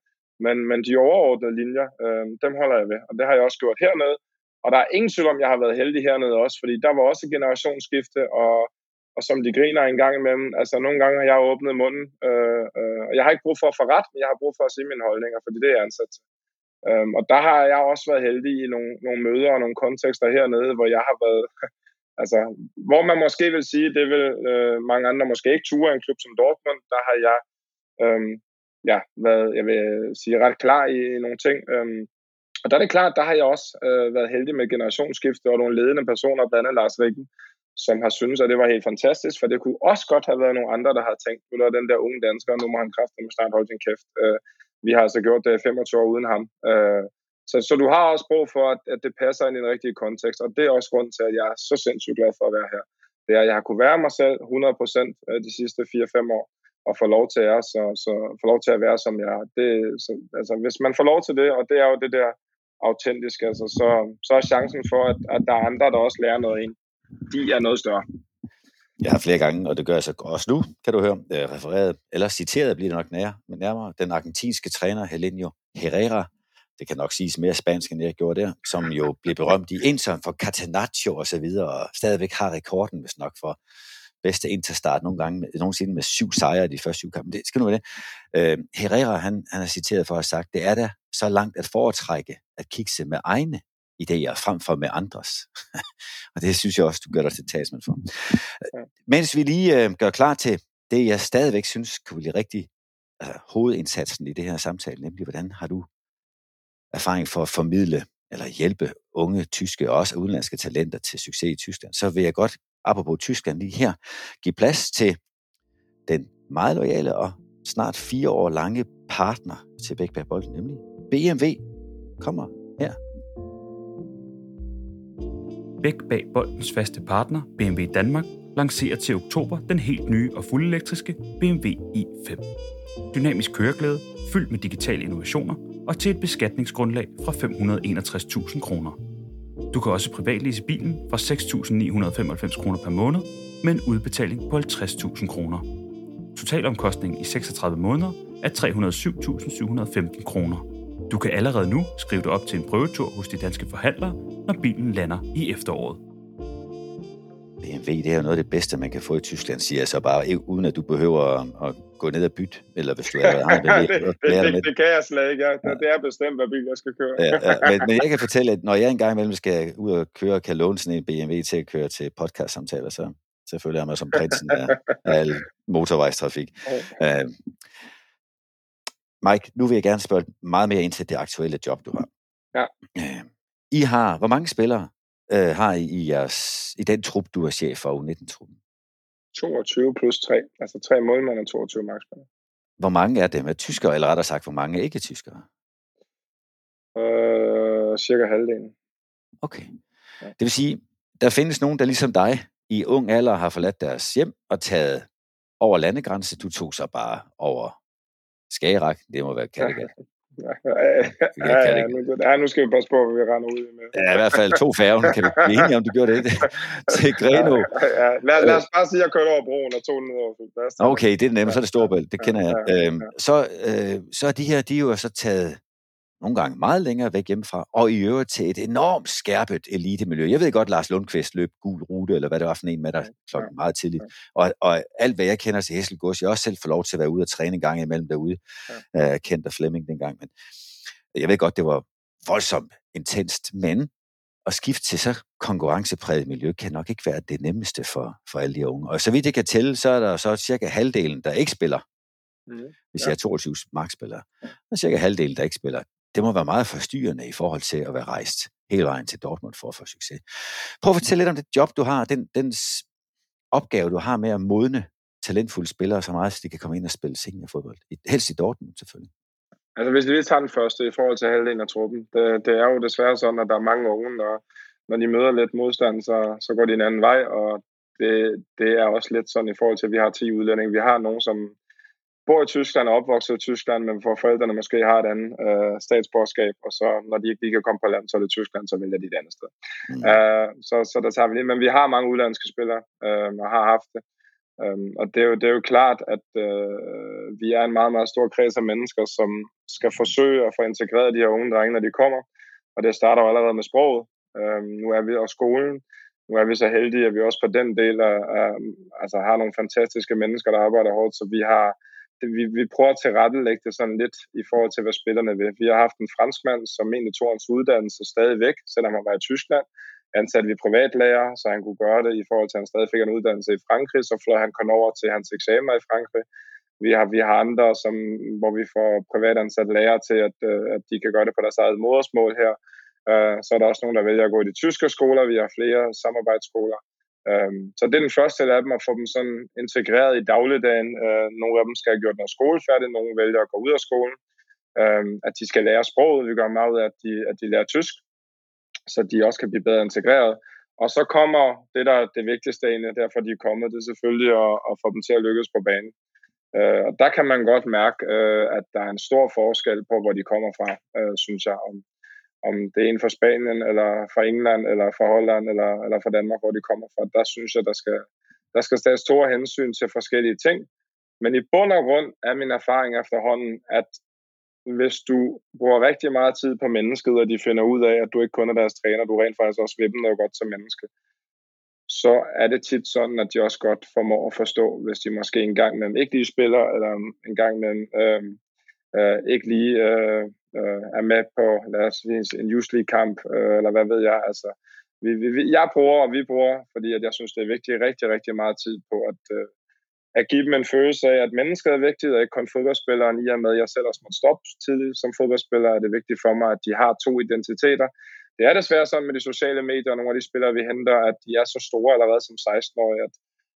Speaker 3: men, men de overordnede linjer, øh, dem holder jeg ved. Og det har jeg også gjort hernede. Og der er ingen tvivl om, jeg har været heldig hernede også, fordi der var også generationsskifte, og, og som de griner en gang imellem. Altså nogle gange har jeg åbnet munden, øh, øh, og jeg har ikke brug for at få ret, men jeg har brug for at sige mine holdninger, fordi det er jeg ansat til. Øhm, og der har jeg også været heldig i nogle, nogle møder og nogle kontekster hernede, hvor jeg har været, altså, hvor man måske vil sige, det vil øh, mange andre måske ikke ture en klub som Dortmund, der har jeg øhm, ja, været, jeg vil sige, ret klar i, i nogle ting. Øhm, og der er det klart, der har jeg også øh, været heldig med generationsskifte og nogle ledende personer, blandt andet Lars Rikken, som har syntes, at det var helt fantastisk, for det kunne også godt have været nogle andre, der har tænkt, at den der unge dansker, nu må han kraftigt snart holde sin kæft. Øh, vi har altså gjort det 25 år uden ham. Øh, så, så du har også brug for, at, at det passer ind i den rigtige kontekst, og det er også grund til, at jeg er så sindssygt glad for at være her. Det er, at jeg har kunne være mig selv 100% øh, de sidste 4-5 år, og få lov til at, så, så få lov til at være, som jeg er. Det, så, altså, hvis man får lov til det, og det er jo det der autentiske, altså, så, så er chancen for, at, at der er andre, der også lærer noget ind, de er noget større.
Speaker 2: Jeg har flere gange, og det gør jeg så også nu, kan du høre, øh, refereret, eller citeret bliver det nok nær, men nærmere, den argentinske træner Helenio Herrera, det kan nok siges mere spansk, end jeg gjorde der, som jo blev berømt i Inter for Catenaccio og så videre, og stadigvæk har rekorden, hvis nok, for bedste interstart nogle gange, nogensinde med syv sejre i de første syv kampe. Det skal nu være det. Øh, Herrera, han, han er citeret for at have sagt, det er da så langt at foretrække at kigge med egne idéer frem for med andres. og det synes jeg også, du gør dig til talsmand for. Ja. Mens vi lige øh, gør klar til det, jeg stadigvæk synes kunne blive rigtig altså, hovedindsatsen i det her samtale, nemlig hvordan har du erfaring for at formidle eller hjælpe unge tyske og også udenlandske talenter til succes i Tyskland, så vil jeg godt, apropos Tyskland lige her, give plads til den meget lojale og snart fire år lange partner til Bækberg Bolden, nemlig BMW, kommer her
Speaker 1: Bæk bag boldens faste partner, BMW Danmark, lancerer til oktober den helt nye og fuldelektriske BMW i5. Dynamisk køreglæde, fyldt med digitale innovationer og til et beskatningsgrundlag fra 561.000 kroner. Du kan også privatlise bilen for 6.995 kroner per måned med en udbetaling på 50.000 kroner. Totalomkostningen i 36 måneder er 307.715 kroner. Du kan allerede nu skrive dig op til en prøvetur hos de danske forhandlere, når bilen lander i efteråret.
Speaker 2: BMW, det er jo noget af det bedste, man kan få i Tyskland, siger jeg så bare, uden at du behøver at gå ned og bytte, eller hvis du er
Speaker 3: der. det, det, det, det, det, kan jeg slet ikke. Ja. Det er bestemt, hvad bil jeg skal køre. ja,
Speaker 2: ja, men, men jeg kan fortælle, at når jeg engang imellem skal ud og køre, kan låne sådan en BMW til at køre til podcast-samtaler, så selvfølgelig er man som prinsen af, af al motorvejstrafik. Uh, Mike, nu vil jeg gerne spørge meget mere ind til det aktuelle job, du har.
Speaker 3: Ja.
Speaker 2: Uh, I har, hvor mange spillere uh, har I i, jeres, i den trup, du er chef for, U19-truppen?
Speaker 3: 22 plus 3, altså 3 målmænd og 22 markspillere.
Speaker 2: Hvor mange er dem er tyskere, eller rettere sagt, hvor mange er ikke tyskere?
Speaker 3: Øh, cirka halvdelen.
Speaker 2: Okay. Ja. Det vil sige, der findes nogen, der ligesom dig i ung alder har forladt deres hjem og taget over landegrænse. Du tog så bare over Skagerak. Det må være Kattegat.
Speaker 3: Ja, ja, ja, nu, ja, nu skal vi passe på, hvad vi render ud med.
Speaker 2: Ja, i hvert fald to færger. Kan vi blive enige om, du gjorde det til Greno?
Speaker 3: Ja, lad, lad os bare sige, at jeg kørte over broen og tog den over.
Speaker 2: Okay, det er nemt. Så er det Storbælt. Det kender jeg. Øhm, så, øh, så er de her, de er jo så taget nogle gange meget længere væk hjemmefra, og i øvrigt til et enormt skærpet elitemiljø. Jeg ved godt, Lars Lundqvist løb gul rute, eller hvad det var for en med der klokken meget tidligt. Og, og alt, hvad jeg kender til Hesselgårds, jeg også selv får lov til at være ude og træne en gang imellem derude, ja. uh, kendt af Flemming dengang. Men jeg ved godt, det var voldsomt intenst, men at skifte til så konkurrencepræget miljø kan nok ikke være det nemmeste for, for alle de unge. Og så vidt jeg kan tælle, så er der så cirka halvdelen, der ikke spiller. Mm. Hvis ja. jeg er 22 markspillere. Og cirka halvdelen, der ikke spiller det må være meget forstyrrende i forhold til at være rejst hele vejen til Dortmund for at få succes. Prøv at fortælle lidt om det job, du har, den, den opgave, du har med at modne talentfulde spillere så meget, så de kan komme ind og spille seniorfodbold. Helst i Dortmund, selvfølgelig.
Speaker 3: Altså hvis vi lige tager den første i forhold til halvdelen af truppen, det, det er jo desværre sådan, at der er mange unge, når, når de møder lidt modstand, så, så går de en anden vej, og det, det er også lidt sådan i forhold til, at vi har 10 udlændinge. Vi har nogen, som, bor i Tyskland og opvokset i Tyskland, men for forældrene måske har et andet øh, statsborgerskab, og så når de ikke lige kan komme på land, så er det Tyskland, så vælger de et andet sted. Mm. Uh, så, så der tager vi lige. Men vi har mange udlandske spillere, uh, og har haft det. Um, og det er, jo, det er jo klart, at uh, vi er en meget, meget stor kreds af mennesker, som skal forsøge at få integreret de her unge drenge, når de kommer. Og det starter jo allerede med sproget. Um, nu er vi også skolen. Nu er vi så heldige, at vi også på den del af, af, altså har nogle fantastiske mennesker, der arbejder hårdt, så vi har vi, vi prøver at tilrettelægge det sådan lidt i forhold til, hvad spillerne vil. Vi har haft en franskmand, som egentlig tog hans uddannelse stadigvæk, selvom han var i Tyskland. Ansat vi privatlærer, så han kunne gøre det i forhold til, at han stadig fik en uddannelse i Frankrig. Så fløj han kom over til hans eksamener i Frankrig. Vi har, vi har andre, som, hvor vi får privatansat lærer til, at, øh, at de kan gøre det på deres eget modersmål her. Øh, så er der også nogen, der vælger at gå i de tyske skoler. Vi har flere samarbejdsskoler. Um, så det er den første af dem, at få dem sådan integreret i dagligdagen. Uh, nogle af dem skal have gjort noget skole færdigt, nogle vælger at gå ud af skolen. Um, at de skal lære sproget. Vi gør meget ud af, at de, at de lærer tysk, så de også kan blive bedre integreret. Og så kommer det, der er det vigtigste egentlig, derfor de er kommet, det er selvfølgelig at, at få dem til at lykkes på banen. Uh, og der kan man godt mærke, uh, at der er en stor forskel på, hvor de kommer fra, uh, synes jeg. Om, om det er en fra Spanien, eller fra England, eller fra Holland, eller, eller fra Danmark, hvor de kommer fra. Der synes jeg, der skal, der skal tages store hensyn til forskellige ting. Men i bund og grund er min erfaring efterhånden, at hvis du bruger rigtig meget tid på mennesket, og de finder ud af, at du ikke kun er deres træner, du rent faktisk også vil dem noget godt som menneske, så er det tit sådan, at de også godt formår at forstå, hvis de måske en gang med ikke lige spiller, eller en gang med øh, øh, ikke lige øh, øh, er med på, lad os sige, en usually kamp, øh, eller hvad ved jeg. Altså, vi, vi, jeg bruger, og vi bruger, fordi at jeg synes, det er vigtigt, rigtig, rigtig meget tid på at, øh, at give dem en følelse af, at mennesket er vigtigt, og ikke kun fodboldspilleren, i og med, at jeg selv også måtte stoppe tidligt som fodboldspiller, er det vigtigt for mig, at de har to identiteter. Det er desværre sådan med de sociale medier, og nogle af de spillere, vi henter, at de er så store allerede som 16-årige, at,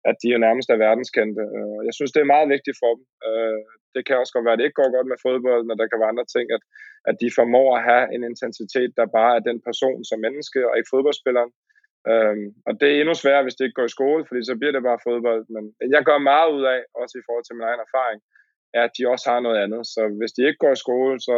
Speaker 3: at de er nærmest er verdenskendte. Øh, jeg synes, det er meget vigtigt for dem. Øh, det kan også godt være, at det ikke går godt med fodbold, men der kan være andre ting, at, at de formår at have en intensitet, der bare er den person som menneske, og ikke fodboldspilleren. Øhm, og det er endnu sværere, hvis det ikke går i skole, fordi så bliver det bare fodbold. Men jeg gør meget ud af, også i forhold til min egen erfaring, er, at de også har noget andet. Så hvis de ikke går i skole, så,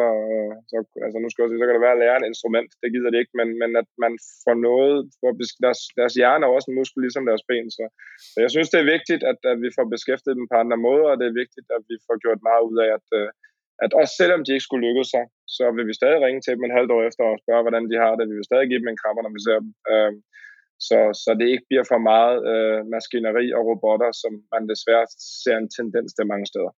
Speaker 3: så, altså nu skal jeg sige, så kan det være at lære et instrument. Det gider de ikke, men, men at man får noget, hvor deres, deres hjerne er også en muskel ligesom deres ben. Så, så jeg synes, det er vigtigt, at, at vi får beskæftiget dem på andre måder, og det er vigtigt, at vi får gjort meget ud af, at, øh, at også selvom de ikke skulle lykkes sig, så vil vi stadig ringe til dem en halvt år efter og spørge, hvordan de har det. Vi vil stadig give dem en krammer, når vi ser dem. Øhm, så, så det ikke bliver for meget øh, maskineri og robotter, som man desværre ser en tendens til mange steder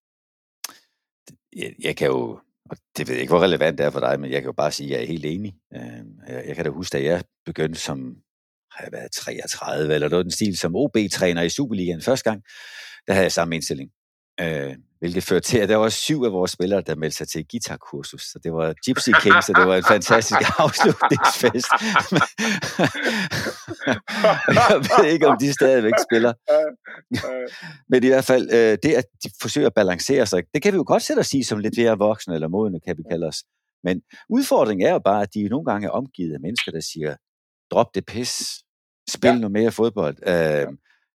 Speaker 2: jeg, jeg kan jo, og det ved jeg ikke, hvor relevant det er for dig, men jeg kan jo bare sige, at jeg er helt enig. Øhm, jeg kan da huske, at jeg begyndte som, har jeg været 33, eller noget den stil, som OB-træner i Superligaen første gang, der havde jeg samme indstilling. Øh, Hvilket førte til, at der var syv af vores spillere, der meldte sig til guitarkursus. Så det var Gypsy King, så det var en fantastisk afslutningsfest. jeg ved ikke, om de stadigvæk spiller. Men i hvert fald, øh, det at de forsøger at balancere sig, det kan vi jo godt sætte os sige som lidt mere voksne eller modne, kan vi kalde os. Men udfordringen er jo bare, at de nogle gange er omgivet af mennesker, der siger, drop det pis, spil ja. noget mere fodbold. Øh,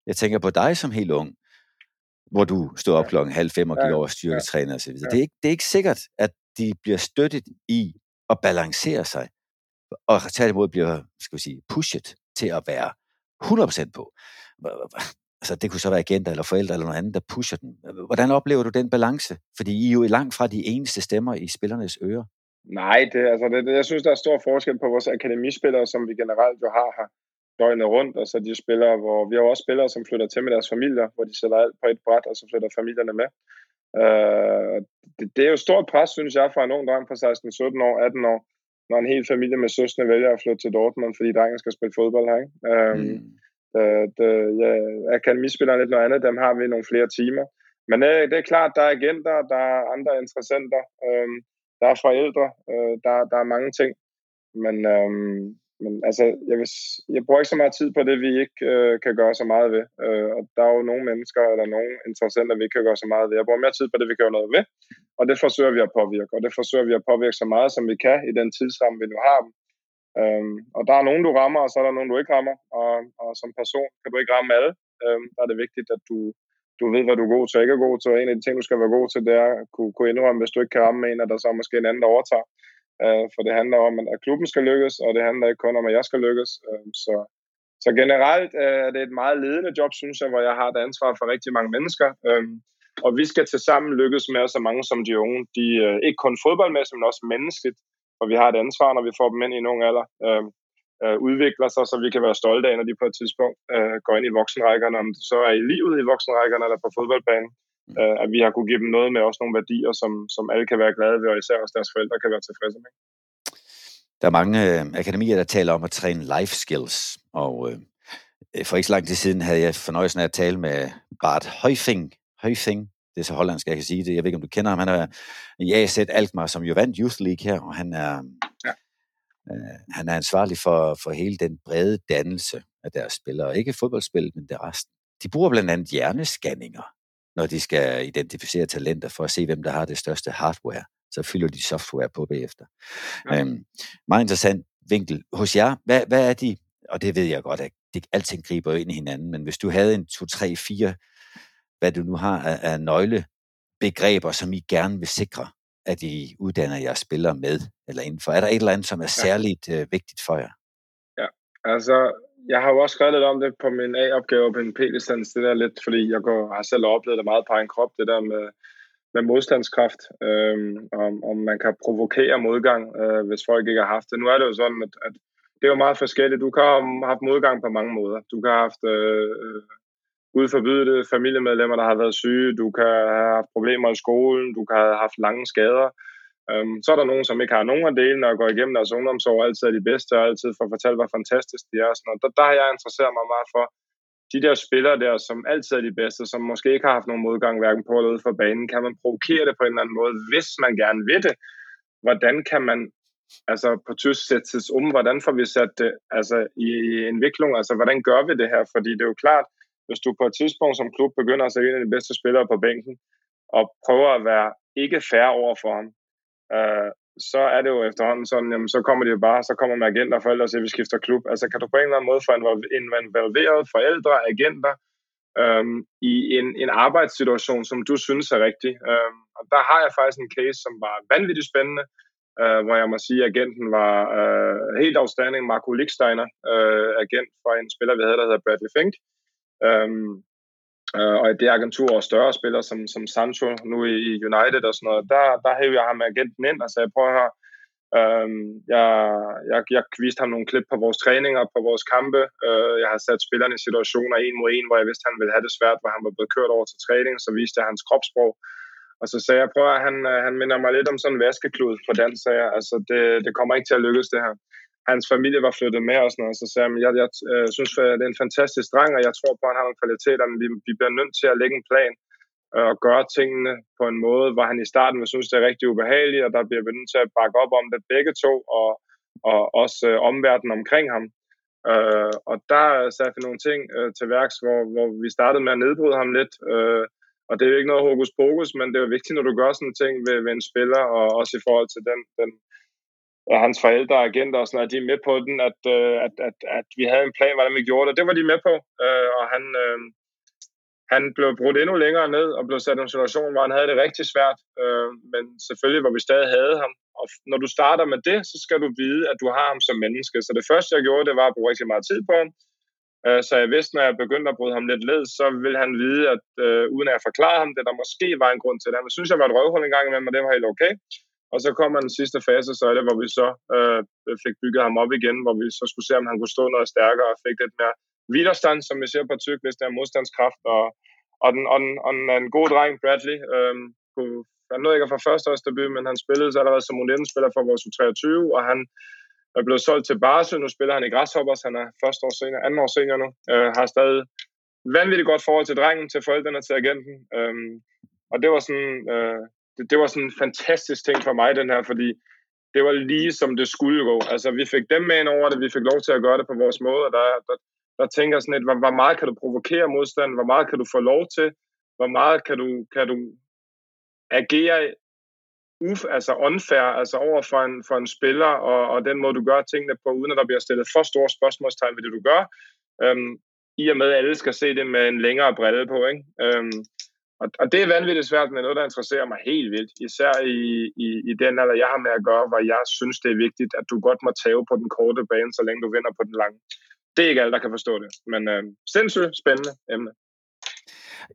Speaker 2: jeg tænker på dig som helt ung hvor du stod op klokken halv fem og gik over styrketræner osv. Det, er ikke, det er ikke sikkert, at de bliver støttet i at balancere sig, og tværtimod bliver, skal vi sige, pushet til at være 100% på. Altså, det kunne så være agenter eller forældre eller noget andet, der pusher den. Hvordan oplever du den balance? Fordi I er jo langt fra de eneste stemmer i spillernes ører.
Speaker 3: Nej, det, altså det, det, jeg synes, der er stor forskel på vores akademispillere, som vi generelt jo har her døgnet rundt, og så de spillere, hvor vi har også spillere, som flytter til med deres familier, hvor de sætter alt på et bræt, og så flytter familierne med. Uh, det, det, er jo stort pres, synes jeg, for en ung dreng på 16, 17 år, 18 år, når en hel familie med søsne vælger at flytte til Dortmund, fordi drengen skal spille fodbold her. Ikke? Uh, mm. det, det, ja, akademispillere lidt noget andet, dem har vi nogle flere timer. Men det, det er klart, der er agenter, der er andre interessenter, uh, der er forældre, uh, der, der er mange ting. Men, øhm, men altså, jeg, vil, jeg bruger ikke så meget tid på det, vi ikke øh, kan gøre så meget ved. Øh, og der er jo nogle mennesker eller nogle interessenter, vi ikke kan gøre så meget ved. Jeg bruger mere tid på det, vi kan gøre noget ved. Og det forsøger vi at påvirke. Og det forsøger vi at påvirke så meget, som vi kan i den tidsramme, vi nu har dem. Øhm, og der er nogen, du rammer, og så er der nogen, du ikke rammer. Og, og som person kan du ikke ramme alle. Øhm, der er det vigtigt, at du, du ved, hvad du er god til og ikke er god til. Og en af de ting, du skal være god til, det er at kunne, kunne indrømme, hvis du ikke kan ramme en, at der så er måske en anden, der overtager. Øh, for det handler om, at klubben skal lykkes, og det handler ikke kun om, at jeg skal lykkes. Øh, så, så generelt øh, er det et meget ledende job, synes jeg, hvor jeg har et ansvar for rigtig mange mennesker. Øh, og vi skal til sammen lykkes med så mange som de unge. De øh, ikke kun fodboldmæssigt, men også menneskeligt. Og vi har et ansvar, når vi får dem ind i en ung alder. Øh, udvikler sig, så vi kan være stolte af, når de på et tidspunkt går ind i voksenrækkerne, om det så er i livet i voksenrækkerne eller på fodboldbanen. Øh, at vi har kunne give dem noget med også nogle værdier, som, som alle kan være glade ved, og især også deres forældre kan være tilfredse med.
Speaker 2: Der er mange øh, akademier, der taler om at træne life skills, og øh, for ikke så lang tid siden havde jeg fornøjelsen af at tale med Bart Højfing, Højfing, det er så hollandsk, jeg kan sige det. Jeg ved ikke, om du kender ham. Han er i AZ Alkmaar, som jo vandt Youth League her, og han er, ja. øh, han er ansvarlig for, for hele den brede dannelse af deres spillere. Ikke fodboldspil, men det resten. De bruger blandt andet hjernescanninger, når de skal identificere talenter for at se, hvem der har det største hardware. Så fylder de software på bagefter. Ja. Øhm, meget interessant vinkel. Hos jer, hvad, hvad er de, og det ved jeg godt, at det, alting griber ind i hinanden, men hvis du havde en 2, 3, 4 hvad du nu har af, af nøglebegreber, som I gerne vil sikre, at I uddanner jeres spillere med, eller indenfor? Er der et eller andet, som er særligt øh, vigtigt for jer?
Speaker 3: Ja, altså, jeg har jo også skrevet lidt om det på min A-opgave på min P-licens, det der lidt, fordi jeg går, har selv oplevet det meget på en krop, det der med, med modstandskraft, øh, om, om man kan provokere modgang, øh, hvis folk ikke har haft det. Nu er det jo sådan, at, at det er jo meget forskelligt. Du kan have haft modgang på mange måder. Du kan have haft øh, udforbydede familiemedlemmer, der har været syge, du kan have haft problemer i skolen, du kan have haft lange skader. Øhm, så er der nogen, som ikke har nogen af delene og går igennem deres ungdomsår, altid er de bedste og altid får fortalt, hvor fantastisk de er. Sådan, og der, der har jeg interesseret mig meget for, de der spillere der, som altid er de bedste, som måske ikke har haft nogen modgang hverken på eller ude for banen, kan man provokere det på en eller anden måde, hvis man gerne vil det. Hvordan kan man altså på tysk sættes om, um, hvordan får vi sat det altså, i, i indvikling? altså hvordan gør vi det her, fordi det er jo klart, hvis du på et tidspunkt som klub begynder at sætte en af de bedste spillere på bænken, og prøver at være ikke færre over for ham, øh, så er det jo efterhånden sådan, jamen, så kommer de jo bare, så kommer med agenter og forældre og siger, vi skifter klub. Altså kan du på en eller anden måde få involveret forældre, agenter, øhm, i en, en arbejdssituation, som du synes er rigtig. Øhm, og der har jeg faktisk en case, som var vanvittigt spændende, øh, hvor jeg må sige, at agenten var øh, helt afstanding. Marco Licksteiner, øh, agent for en spiller, vi havde, der hedder Bradley Fink, Øhm, øh, og det agentur og større spillere som, som Sancho nu i, i United og sådan noget, der, der hævde jeg ham med agenten ind og sagde, prøv at høre, øhm, jeg, jeg, jeg viste ham nogle klip på vores træninger, på vores kampe. Øh, jeg har sat spillerne i situationer en mod en, hvor jeg vidste, at han ville have det svært, hvor han var blevet kørt over til træning, så viste jeg hans kropssprog. Og så sagde jeg, prøv at han, øh, han minder mig lidt om sådan en vaskeklud på dansk, sagde jeg. Altså, det, det kommer ikke til at lykkes, det her hans familie var flyttet med og sådan noget, så sagde han, jeg, jeg øh, synes, øh, det er en fantastisk dreng, og jeg tror på, at han har nogle kvaliteter, men vi, vi bliver nødt til at lægge en plan øh, og gøre tingene på en måde, hvor han i starten vil synes, det er rigtig ubehageligt, og der bliver vi nødt til at bakke op om det begge to, og, og også øh, omverdenen omkring ham. Øh, og der satte vi nogle ting øh, til værks, hvor, hvor vi startede med at nedbryde ham lidt, øh, og det er jo ikke noget hokus pokus, men det er jo vigtigt, når du gør sådan ting ved, ved en spiller, og også i forhold til den, den hans forældre og agenter og sådan noget, de er med på den, at, øh, at, at, at vi havde en plan, hvordan vi gjorde det. Det var de med på, øh, og han, øh, han blev brudt endnu længere ned og blev sat i en situation, hvor han havde det rigtig svært, øh, men selvfølgelig, hvor vi stadig havde ham. Og når du starter med det, så skal du vide, at du har ham som menneske. Så det første, jeg gjorde, det var at bruge rigtig meget tid på ham. Øh, så jeg vidste, når jeg begyndte at bryde ham lidt led, så ville han vide, at øh, uden at jeg forklarede ham det, der måske var en grund til det. Han synes, jeg var et røvhul en gang imellem, og det var helt okay. Og så kommer den sidste fase, så er det, hvor vi så øh, fik bygget ham op igen, hvor vi så skulle se, om han kunne stå noget stærkere og fik lidt mere widerstand, som vi ser på tyk, hvis der er modstandskraft. Og, og, den, og, den, og den en god dreng, Bradley. Øh, kunne, han nåede ikke fra førsteårsdebut, men han spillede så allerede som U19-spiller for vores U23, og han er blevet solgt til Barse. Nu spiller han i Grasshoppers, Han er første år senere, anden år senere nu. Øh, har stadig vanvittigt godt forhold til drengen, til forældrene, til agenten. Øh, og det var sådan, øh, det, det var sådan en fantastisk ting for mig, den her, fordi det var lige som det skulle gå. Altså, vi fik dem med ind over det, vi fik lov til at gøre det på vores måde, og der, der, der tænker sådan lidt, hvor, hvor meget kan du provokere modstanden, hvor meget kan du få lov til, hvor meget kan du, kan du agere uf, altså unfair, altså over for en, for en spiller, og, og den måde, du gør tingene på, uden at der bliver stillet for store spørgsmålstegn ved det, du gør, øhm, i og med, at alle skal se det med en længere brille på, ikke? Øhm, og, og det er vanvittigt svært, men noget, der interesserer mig helt vildt. Især i, i, i den alder, jeg har med at gøre, hvor jeg synes, det er vigtigt, at du godt må tage på den korte bane, så længe du vinder på den lange. Det er ikke alle, der kan forstå det. Men øh, sindssygt spændende emne.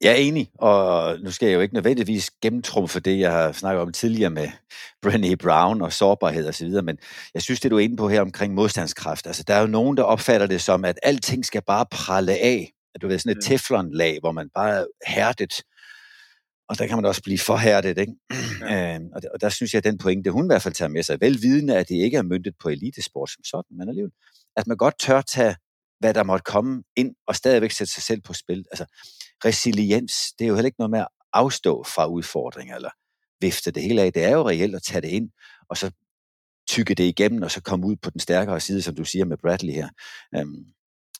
Speaker 2: Jeg er enig, og nu skal jeg jo ikke nødvendigvis gennemtrumfe det, jeg har snakket om tidligere med Brené Brown og sårbarhed osv., men jeg synes, det du er inde på her omkring modstandskraft, altså der er jo nogen, der opfatter det som, at alting skal bare pralle af, at du ved, sådan et mm. teflonlag, hvor man bare er hærdet og der kan man også blive forhærdet, ikke? Ja. Øhm, og, der, og der synes jeg, at den pointe, hun i hvert fald tager med sig, velvidende, at det ikke er myndet på elitesport som sådan, men alligevel, at man godt tør tage, hvad der måtte komme ind, og stadigvæk sætte sig selv på spil. Altså, resiliens, det er jo heller ikke noget med at afstå fra udfordringer, eller vifte det hele af. Det er jo reelt at tage det ind, og så tykke det igennem, og så komme ud på den stærkere side, som du siger med Bradley her. Øhm,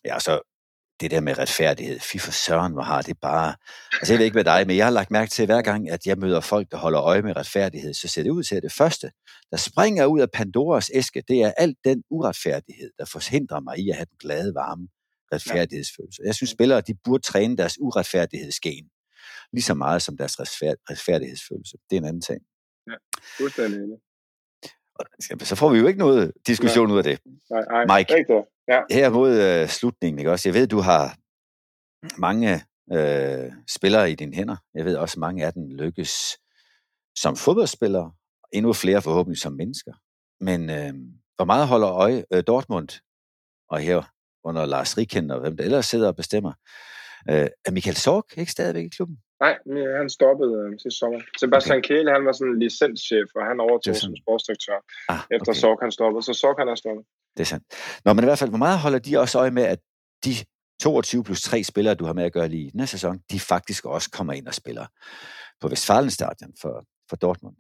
Speaker 2: ja, så det der med retfærdighed, fy for søren, hvor har det bare... Altså jeg ved ikke med dig, men jeg har lagt mærke til, at hver gang, at jeg møder folk, der holder øje med retfærdighed, så ser det ud til, at det første, der springer ud af Pandoras æske, det er alt den uretfærdighed, der forhindrer mig i at have den glade, varme retfærdighedsfølelse. Jeg synes, spillere, de burde træne deres uretfærdighedsgen lige så meget som deres retfærdighedsfølelse. Det er en anden ting.
Speaker 3: Ja, fuldstændig
Speaker 2: så får vi jo ikke noget diskussion ud af det.
Speaker 3: Nej, nej,
Speaker 2: Mike,
Speaker 3: ja.
Speaker 2: her mod uh, slutningen, ikke også? Jeg ved, du har mange uh, spillere i dine hænder. Jeg ved også, mange af dem lykkes som fodboldspillere, endnu flere forhåbentlig som mennesker. Men uh, hvor meget holder øje uh, Dortmund, og her under Lars Riken og hvem der ellers sidder og bestemmer, uh, er Michael Sorg ikke stadigvæk i klubben?
Speaker 3: Nej, han stoppede øh, sidste sommer. Sebastian okay. Kehl, han var sådan en licenschef, og han overtog som sportsdirektør, ah, okay. efter Sorg han stoppede. Så Sorg han er stoppet.
Speaker 2: Det er sandt. Nå, men i hvert fald, hvor meget holder de også øje med, at de 22 plus 3 spillere, du har med at gøre lige i den sæson, de faktisk også kommer ind og spiller på Westfalenstadion for, for Dortmund?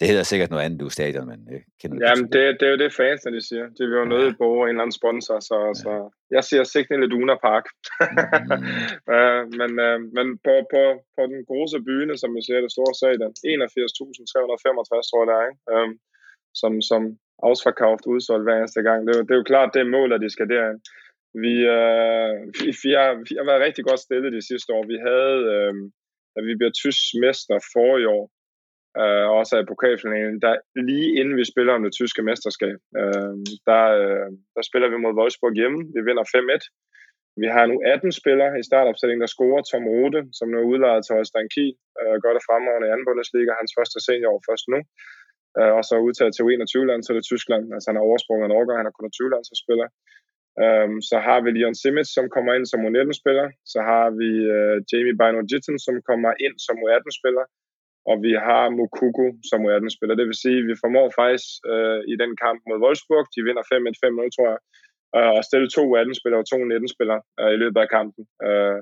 Speaker 2: Det hedder sikkert noget andet, du stadion, men jeg kender
Speaker 3: det. Jamen, det, det er jo det fans, de siger. De vil jo ja. nødt på en eller anden sponsor, så, ja. så jeg siger Signe Leduna Park. mm. men uh, men på, på, på den große byne, som vi siger, det store stadion, 81.365, tror jeg det er, ikke? Um, som, som ausverkauft, udsolgt hver eneste gang. Det, det er jo klart, det er mål, at de skal derind. Vi, øh, vi, vi, har, vi har været rigtig godt stillet de sidste år. Vi havde, øh, at vi blev tysk mester for i år, øh, også i pokalfinalen, der lige inden vi spiller om det tyske mesterskab, øh, der, øh, der spiller vi mod Wolfsburg hjemme. Vi vinder 5-1. Vi har nu 18 spillere i startopstillingen, der scorer Tom Rode, som nu er udlejet til Holstein Kiel, øh, gør det fremragende i anden Bundesliga, hans første seniorår først nu, øh, og så udtaget til 21 land til det Tyskland, altså han har oversprunget en årgang, han har kun 20 spiller. Øhm, så har vi Leon Simic, som kommer ind som U19-spiller. Så har vi øh, Jamie Bino Jitten, som kommer ind som U18-spiller og vi har Mukuku som U18-spiller. Det vil sige, at vi formår faktisk øh, i den kamp mod Wolfsburg, de vinder 5-1-5-0, tror jeg, øh, at stille to U18-spillere og to U19-spillere øh, i løbet af kampen. Øh,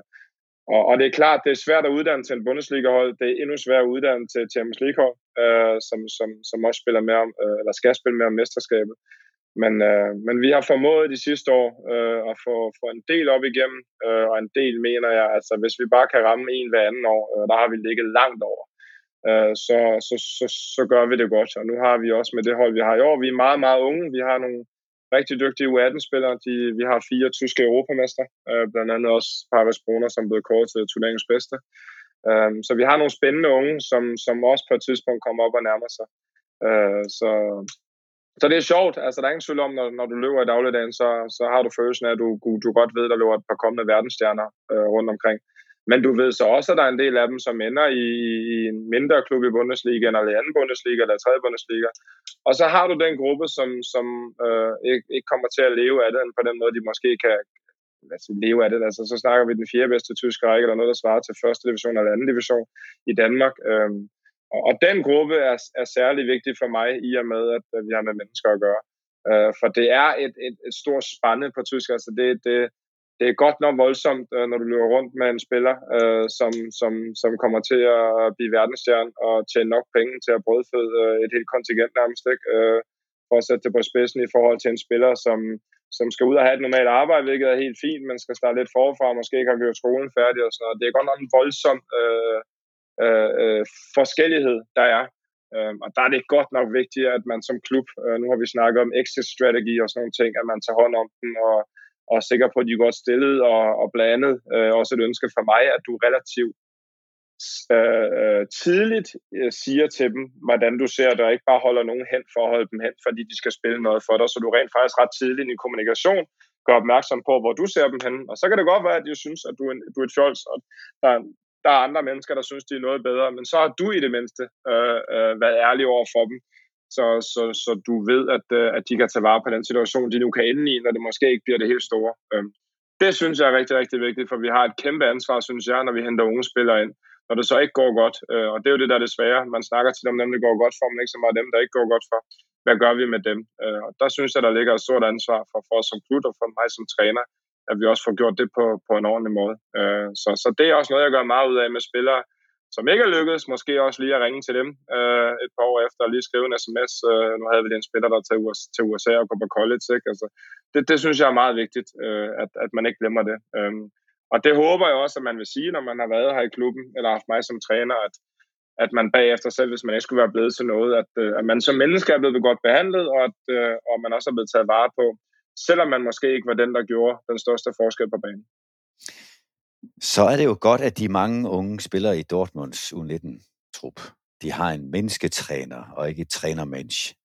Speaker 3: og, og det er klart, det er svært at uddanne til en Bundesliga-hold. Det er endnu sværere at uddanne til Champions League-hold, øh, som, som, som også spiller med om, øh, eller skal spille med om mesterskabet. Men, øh, men vi har formået de sidste år øh, at få, få en del op igennem, øh, og en del mener jeg, altså hvis vi bare kan ramme en hver anden år, øh, der har vi ligget langt over øh, så, så, så, så gør vi det godt. Og nu har vi også med det hold, vi har i år, vi er meget, meget unge. Vi har nogle rigtig dygtige U18-spillere. De, vi har fire tyske europamester, øh, blandt andet også Paris Brunner, som blev kåret til turneringens bedste. Øh, så vi har nogle spændende unge, som, som også på et tidspunkt kommer op og nærmer sig. Øh, så, så det er sjovt. Altså, der er ingen tvivl om, når, når du løber i dagligdagen, så, så har du følelsen af, at du, du godt ved, at der løber et par kommende verdensstjerner øh, rundt omkring. Men du ved så også, at der er en del af dem, som ender i, i en mindre klub i Bundesliga, eller i anden Bundesliga, eller tredje Bundesliga. Og så har du den gruppe, som, som øh, ikke, ikke kommer til at leve af det, på den måde, de måske kan altså, leve af det. Altså, så snakker vi den fjerde bedste tyske række, eller noget, der svarer til første division eller anden division i Danmark. Øhm, og, og den gruppe er, er særlig vigtig for mig, i og med, at, at vi har med mennesker at gøre. Øh, for det er et, et, et stort spænde på tysk. Altså, det, det, det er godt nok voldsomt, øh, når du løber rundt med en spiller, øh, som, som, som kommer til at blive verdensstjerne og tjene nok penge til at brødføde øh, et helt kontingent nærmest, ikke? Øh, for at sætte det på spidsen i forhold til en spiller, som, som skal ud og have et normalt arbejde, hvilket er helt fint, men skal starte lidt forfra, og måske ikke har gjort skolen færdig og sådan noget. Det er godt nok en voldsom øh, øh, øh, forskellighed, der er. Øh, og der er det godt nok vigtigt, at man som klub, øh, nu har vi snakket om exit strategy og sådan nogle ting, at man tager hånd om den og og er sikker på, at de er godt stillet, og, og blandet. øh, også et ønske for mig, at du relativt øh, øh, tidligt øh, siger til dem, hvordan du ser det, og ikke bare holder nogen hen for at holde dem hen, fordi de skal spille noget for dig, så du rent faktisk ret tidligt i kommunikation gør opmærksom på, hvor du ser dem hen. Og så kan det godt være, at de synes, at du er, en, du er et fjols, og der, der er andre mennesker, der synes, de er noget bedre, men så har du i det mindste øh, øh, været ærlig over for dem, så, så, så du ved, at, øh, at de kan tage vare på den situation, de nu kan ende i, når det måske ikke bliver det helt store. Øhm, det synes jeg er rigtig, rigtig vigtigt, for vi har et kæmpe ansvar, synes jeg, når vi henter unge spillere ind. når det så ikke går godt, øh, og det er jo det, der er det svære. Man snakker til dem, dem, det går godt for, men ikke så meget dem, der ikke går godt for. Hvad gør vi med dem? Øh, og der synes jeg, der ligger et stort ansvar for, for os som klub og for mig som træner, at vi også får gjort det på, på en ordentlig måde. Så, så det er også noget, jeg gør meget ud af med spillere, som ikke er lykkedes, måske også lige at ringe til dem øh, et par år efter, og lige skrive en sms. Øh, nu havde vi en spiller, der til USA, til USA og går på college. Ikke? Altså, det, det synes jeg er meget vigtigt, øh, at, at man ikke glemmer det. Øh, og det håber jeg også, at man vil sige, når man har været her i klubben, eller haft mig som træner, at, at man bagefter selv, hvis man ikke skulle være blevet til noget, at, øh, at man som menneske er blevet godt behandlet, og at øh, og man også er blevet taget vare på, selvom man måske ikke var den, der gjorde den største forskel på banen.
Speaker 2: Så er det jo godt, at de mange unge spillere i Dortmunds U19-trup, de har en mennesketræner og ikke et trænermensch,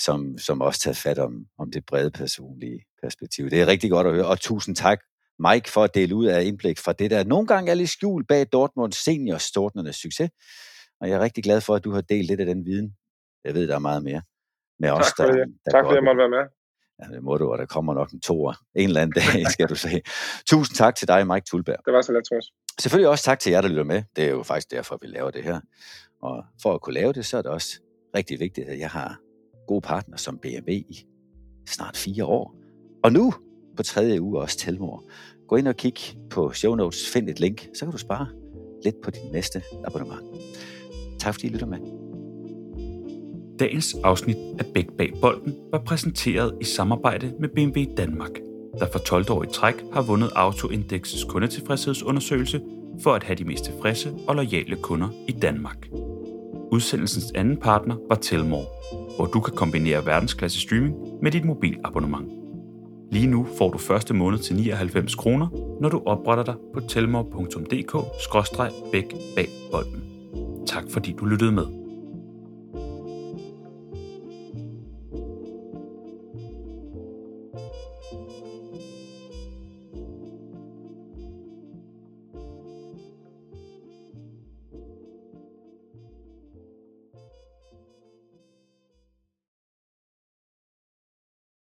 Speaker 2: som, som også tager fat om, om det brede personlige perspektiv. Det er rigtig godt at høre, og tusind tak, Mike, for at dele ud af indblik fra det, der nogle gange er lidt skjult bag Dortmunds senior stortnernes succes. Og jeg er rigtig glad for, at du har delt lidt af den viden. Jeg ved, der er meget mere med
Speaker 3: tak
Speaker 2: os,
Speaker 3: der, for det. der tak for, at jeg måtte være med.
Speaker 2: Ja, det må du, og der kommer nok en toer en eller anden dag, skal du sige. Tusind tak til dig, Mike Tulberg.
Speaker 3: Det var så let, Troels.
Speaker 2: Selvfølgelig også tak til jer, der lytter med. Det er jo faktisk derfor, vi laver det her. Og for at kunne lave det, så er det også rigtig vigtigt, at jeg har gode partner som BMW i snart fire år. Og nu, på tredje uge, også Telmor. Gå ind og kig på show notes, find et link, så kan du spare lidt på din næste abonnement. Tak fordi I lytter med.
Speaker 1: Dagens afsnit af Bæk Bag Bolden var præsenteret i samarbejde med BMW Danmark, der for 12 år i træk har vundet Autoindexes kundetilfredshedsundersøgelse for at have de mest tilfredse og lojale kunder i Danmark. Udsendelsens anden partner var Telmore, hvor du kan kombinere verdensklasse streaming med dit mobilabonnement. Lige nu får du første måned til 99 kroner, når du opretter dig på telmore.dk-bæk bag bolden. Tak fordi du lyttede med.